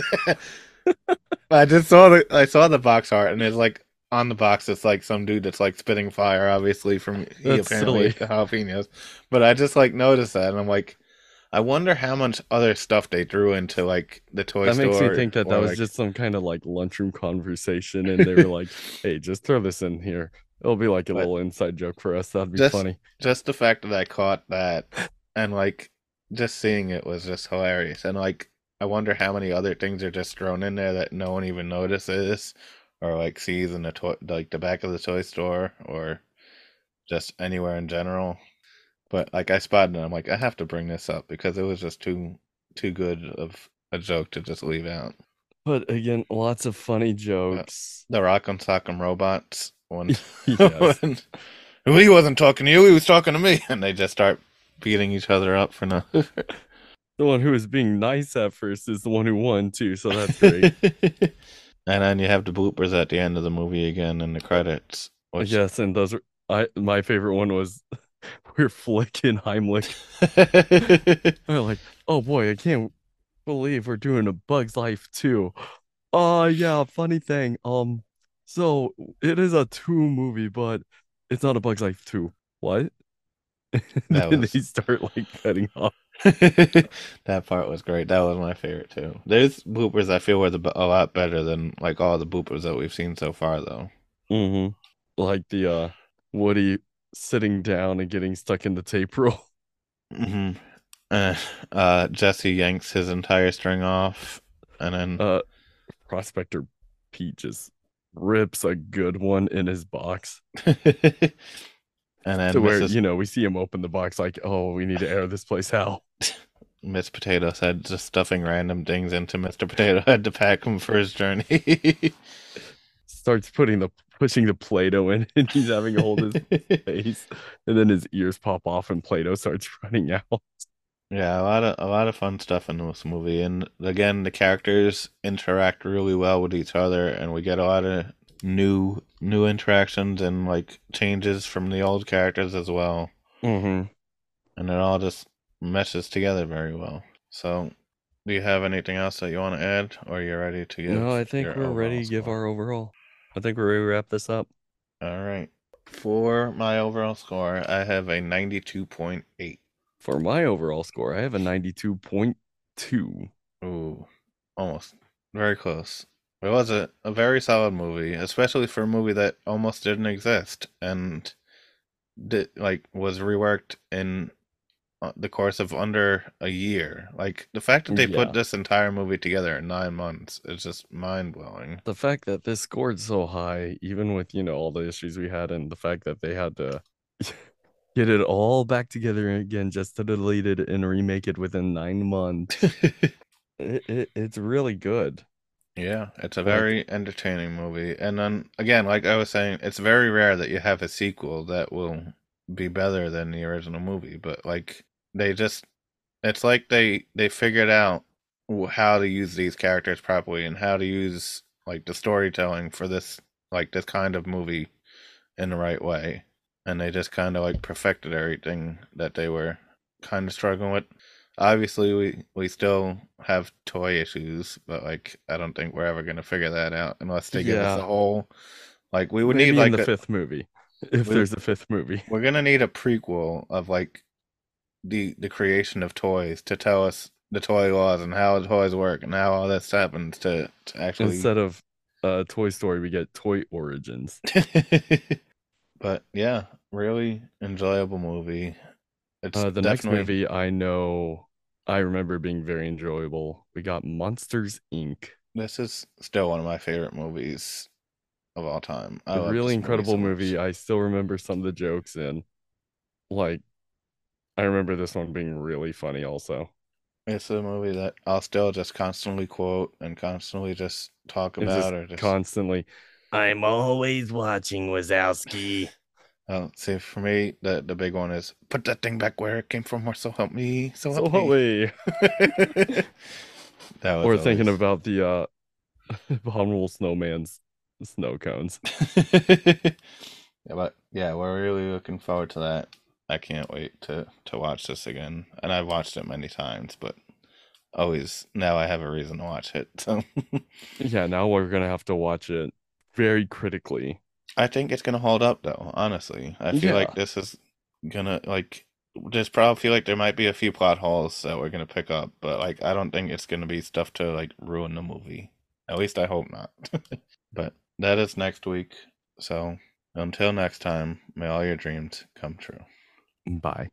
S1: I just saw the I saw the box art and it's like on the box it's like some dude that's like spitting fire, obviously from he
S2: That's
S1: apparently
S2: silly.
S1: the jalapenos. But I just like noticed that and I'm like, I wonder how much other stuff they threw into like the toy
S2: That
S1: store.
S2: makes me think that that was
S1: like-
S2: just some kind of like lunchroom conversation, and they were like, "Hey, just throw this in here. It'll be like a
S1: But-
S2: little inside joke for us. That'd be
S1: Just-
S2: funny."
S1: just the fact that I caught that and like just seeing it was just hilarious. And like I wonder how many other things are just thrown in there that no one even notices or like sees in the toy like the back of the toy store or just anywhere in general. But like I spotted it, I'm like, I have to bring this up because it was just too too good of a joke to just leave out.
S2: But again, lots of funny uh, jokes.
S1: The Rock'em Sock'em Robots when he wasn't talking to you, he was talking to me. And they just start beating each other up for nothing.
S2: The one who was being nice at first is the one who won too, so that's great.
S1: and then you have the bloopers at the end of the movie again in the credits. Which,
S2: yes, and those are I my favorite one was we're flicking Heimlich. They're like, oh boy, I can't believe we're doing a Bug's Life too. Oh yeah, funny thing. Um, so it is a two movie, but it's not a Bug's Life two. What? And
S1: That
S2: then
S1: was-
S2: they start like cutting off.
S1: that part was great. That was my favorite too. There's bloopers I feel were the, a lot better than like all the bloopers that we've seen so far, though.
S2: Mm-hmm. Like the uh Woody sitting down and getting stuck in the tape roll.
S1: hmm Uh, uh, Jessie yanks his entire string off, and then
S2: Uh Prospector Pete just rips a good one in his box.
S1: And then
S2: to where
S1: Mrs.
S2: you know we see him open the box like, oh, we need to air this place out.
S1: Miss Potato Head just stuffing random things into Mr. Potato Head to pack him for his journey.
S2: Starts putting the pushing the Play-Doh in, and he's having to hold his face, and then his ears pop off, and Play-Doh starts running out.
S1: Yeah, a lot of a lot of fun stuff in this movie, and again, the characters interact really well with each other, and we get a lot of new new interactions and like changes from the old characters as well,
S2: Mm-hmm.
S1: and it all just meshes together very well. So, do you have anything else that you want to add, or are you ready to give?
S2: No, I think we're ready to give our overall. I think we're ready to wrap this up.
S1: All right. For my overall score, I have a ninety-two point eight.
S2: For my overall score, I have a 92.2.
S1: Ooh, almost very close. It was a, a very solid movie, especially for a movie that almost didn't exist and did like was reworked in Uh, the course of under a year. Like the fact that they
S2: Yeah.
S1: put this entire movie together in nine months is just mind blowing.
S2: The fact that this scored so high, even with, you know, all the issues we had, and the fact that they had to get it all back together again just to delete it and remake it within nine months, it, it, it's really good.
S1: Yeah, it's a very entertaining movie. And then again, like I was saying, it's very rare that you have a sequel that will be better than the original movie, but like they just it's like they they figured out how to use these characters properly and how to use like the storytelling for this like this kind of movie in the right way. And they just kind of like perfected everything that they were kind of struggling with obviously we we still have toy issues but like i don't think we're ever going to figure that out unless they give us a whole like we would
S2: Maybe
S1: need like
S2: the
S1: a-
S2: fifth movie, if
S1: We-
S2: there's a fifth movie.
S1: we're going to need a prequel of like the the creation of toys to tell us the toy laws and how the toys work and how all this happens to, to actually
S2: Instead of uh, Toy Story, we get Toy Origins.
S1: but yeah really enjoyable movie it's
S2: Uh, the next movie I know I remember being very enjoyable. We got Monsters Inc.
S1: this is still one of my favorite movies of all time I
S2: A really incredible
S1: so
S2: movie. I still remember some of the jokes in. Like, I remember this one being really funny also.
S1: It's a movie that I'll still just constantly quote and constantly just talk about
S2: just
S1: or just
S2: constantly. I'm always watching Wazowski.
S1: oh, see for me the the big one is put that thing back where it came from or so help me so
S2: So
S1: help me.
S2: Holy.
S1: that was
S2: Or thinking about the uh Abominable Snowman's snow cones.
S1: yeah, but yeah, we're really looking forward to that. I can't wait to to watch this again, and I've watched it many times, but always now I have a reason to watch it. So
S2: Yeah, now we're gonna have to watch it very critically.
S1: I think it's gonna hold up though. Honestly, I feel like this is gonna like. There's probably feel like there might be a few plot holes that we're gonna pick up, but like I don't think it's gonna be stuff to like ruin the movie. At least I hope not. but that is next week. So until next time, may all your dreams come true.
S2: Bye.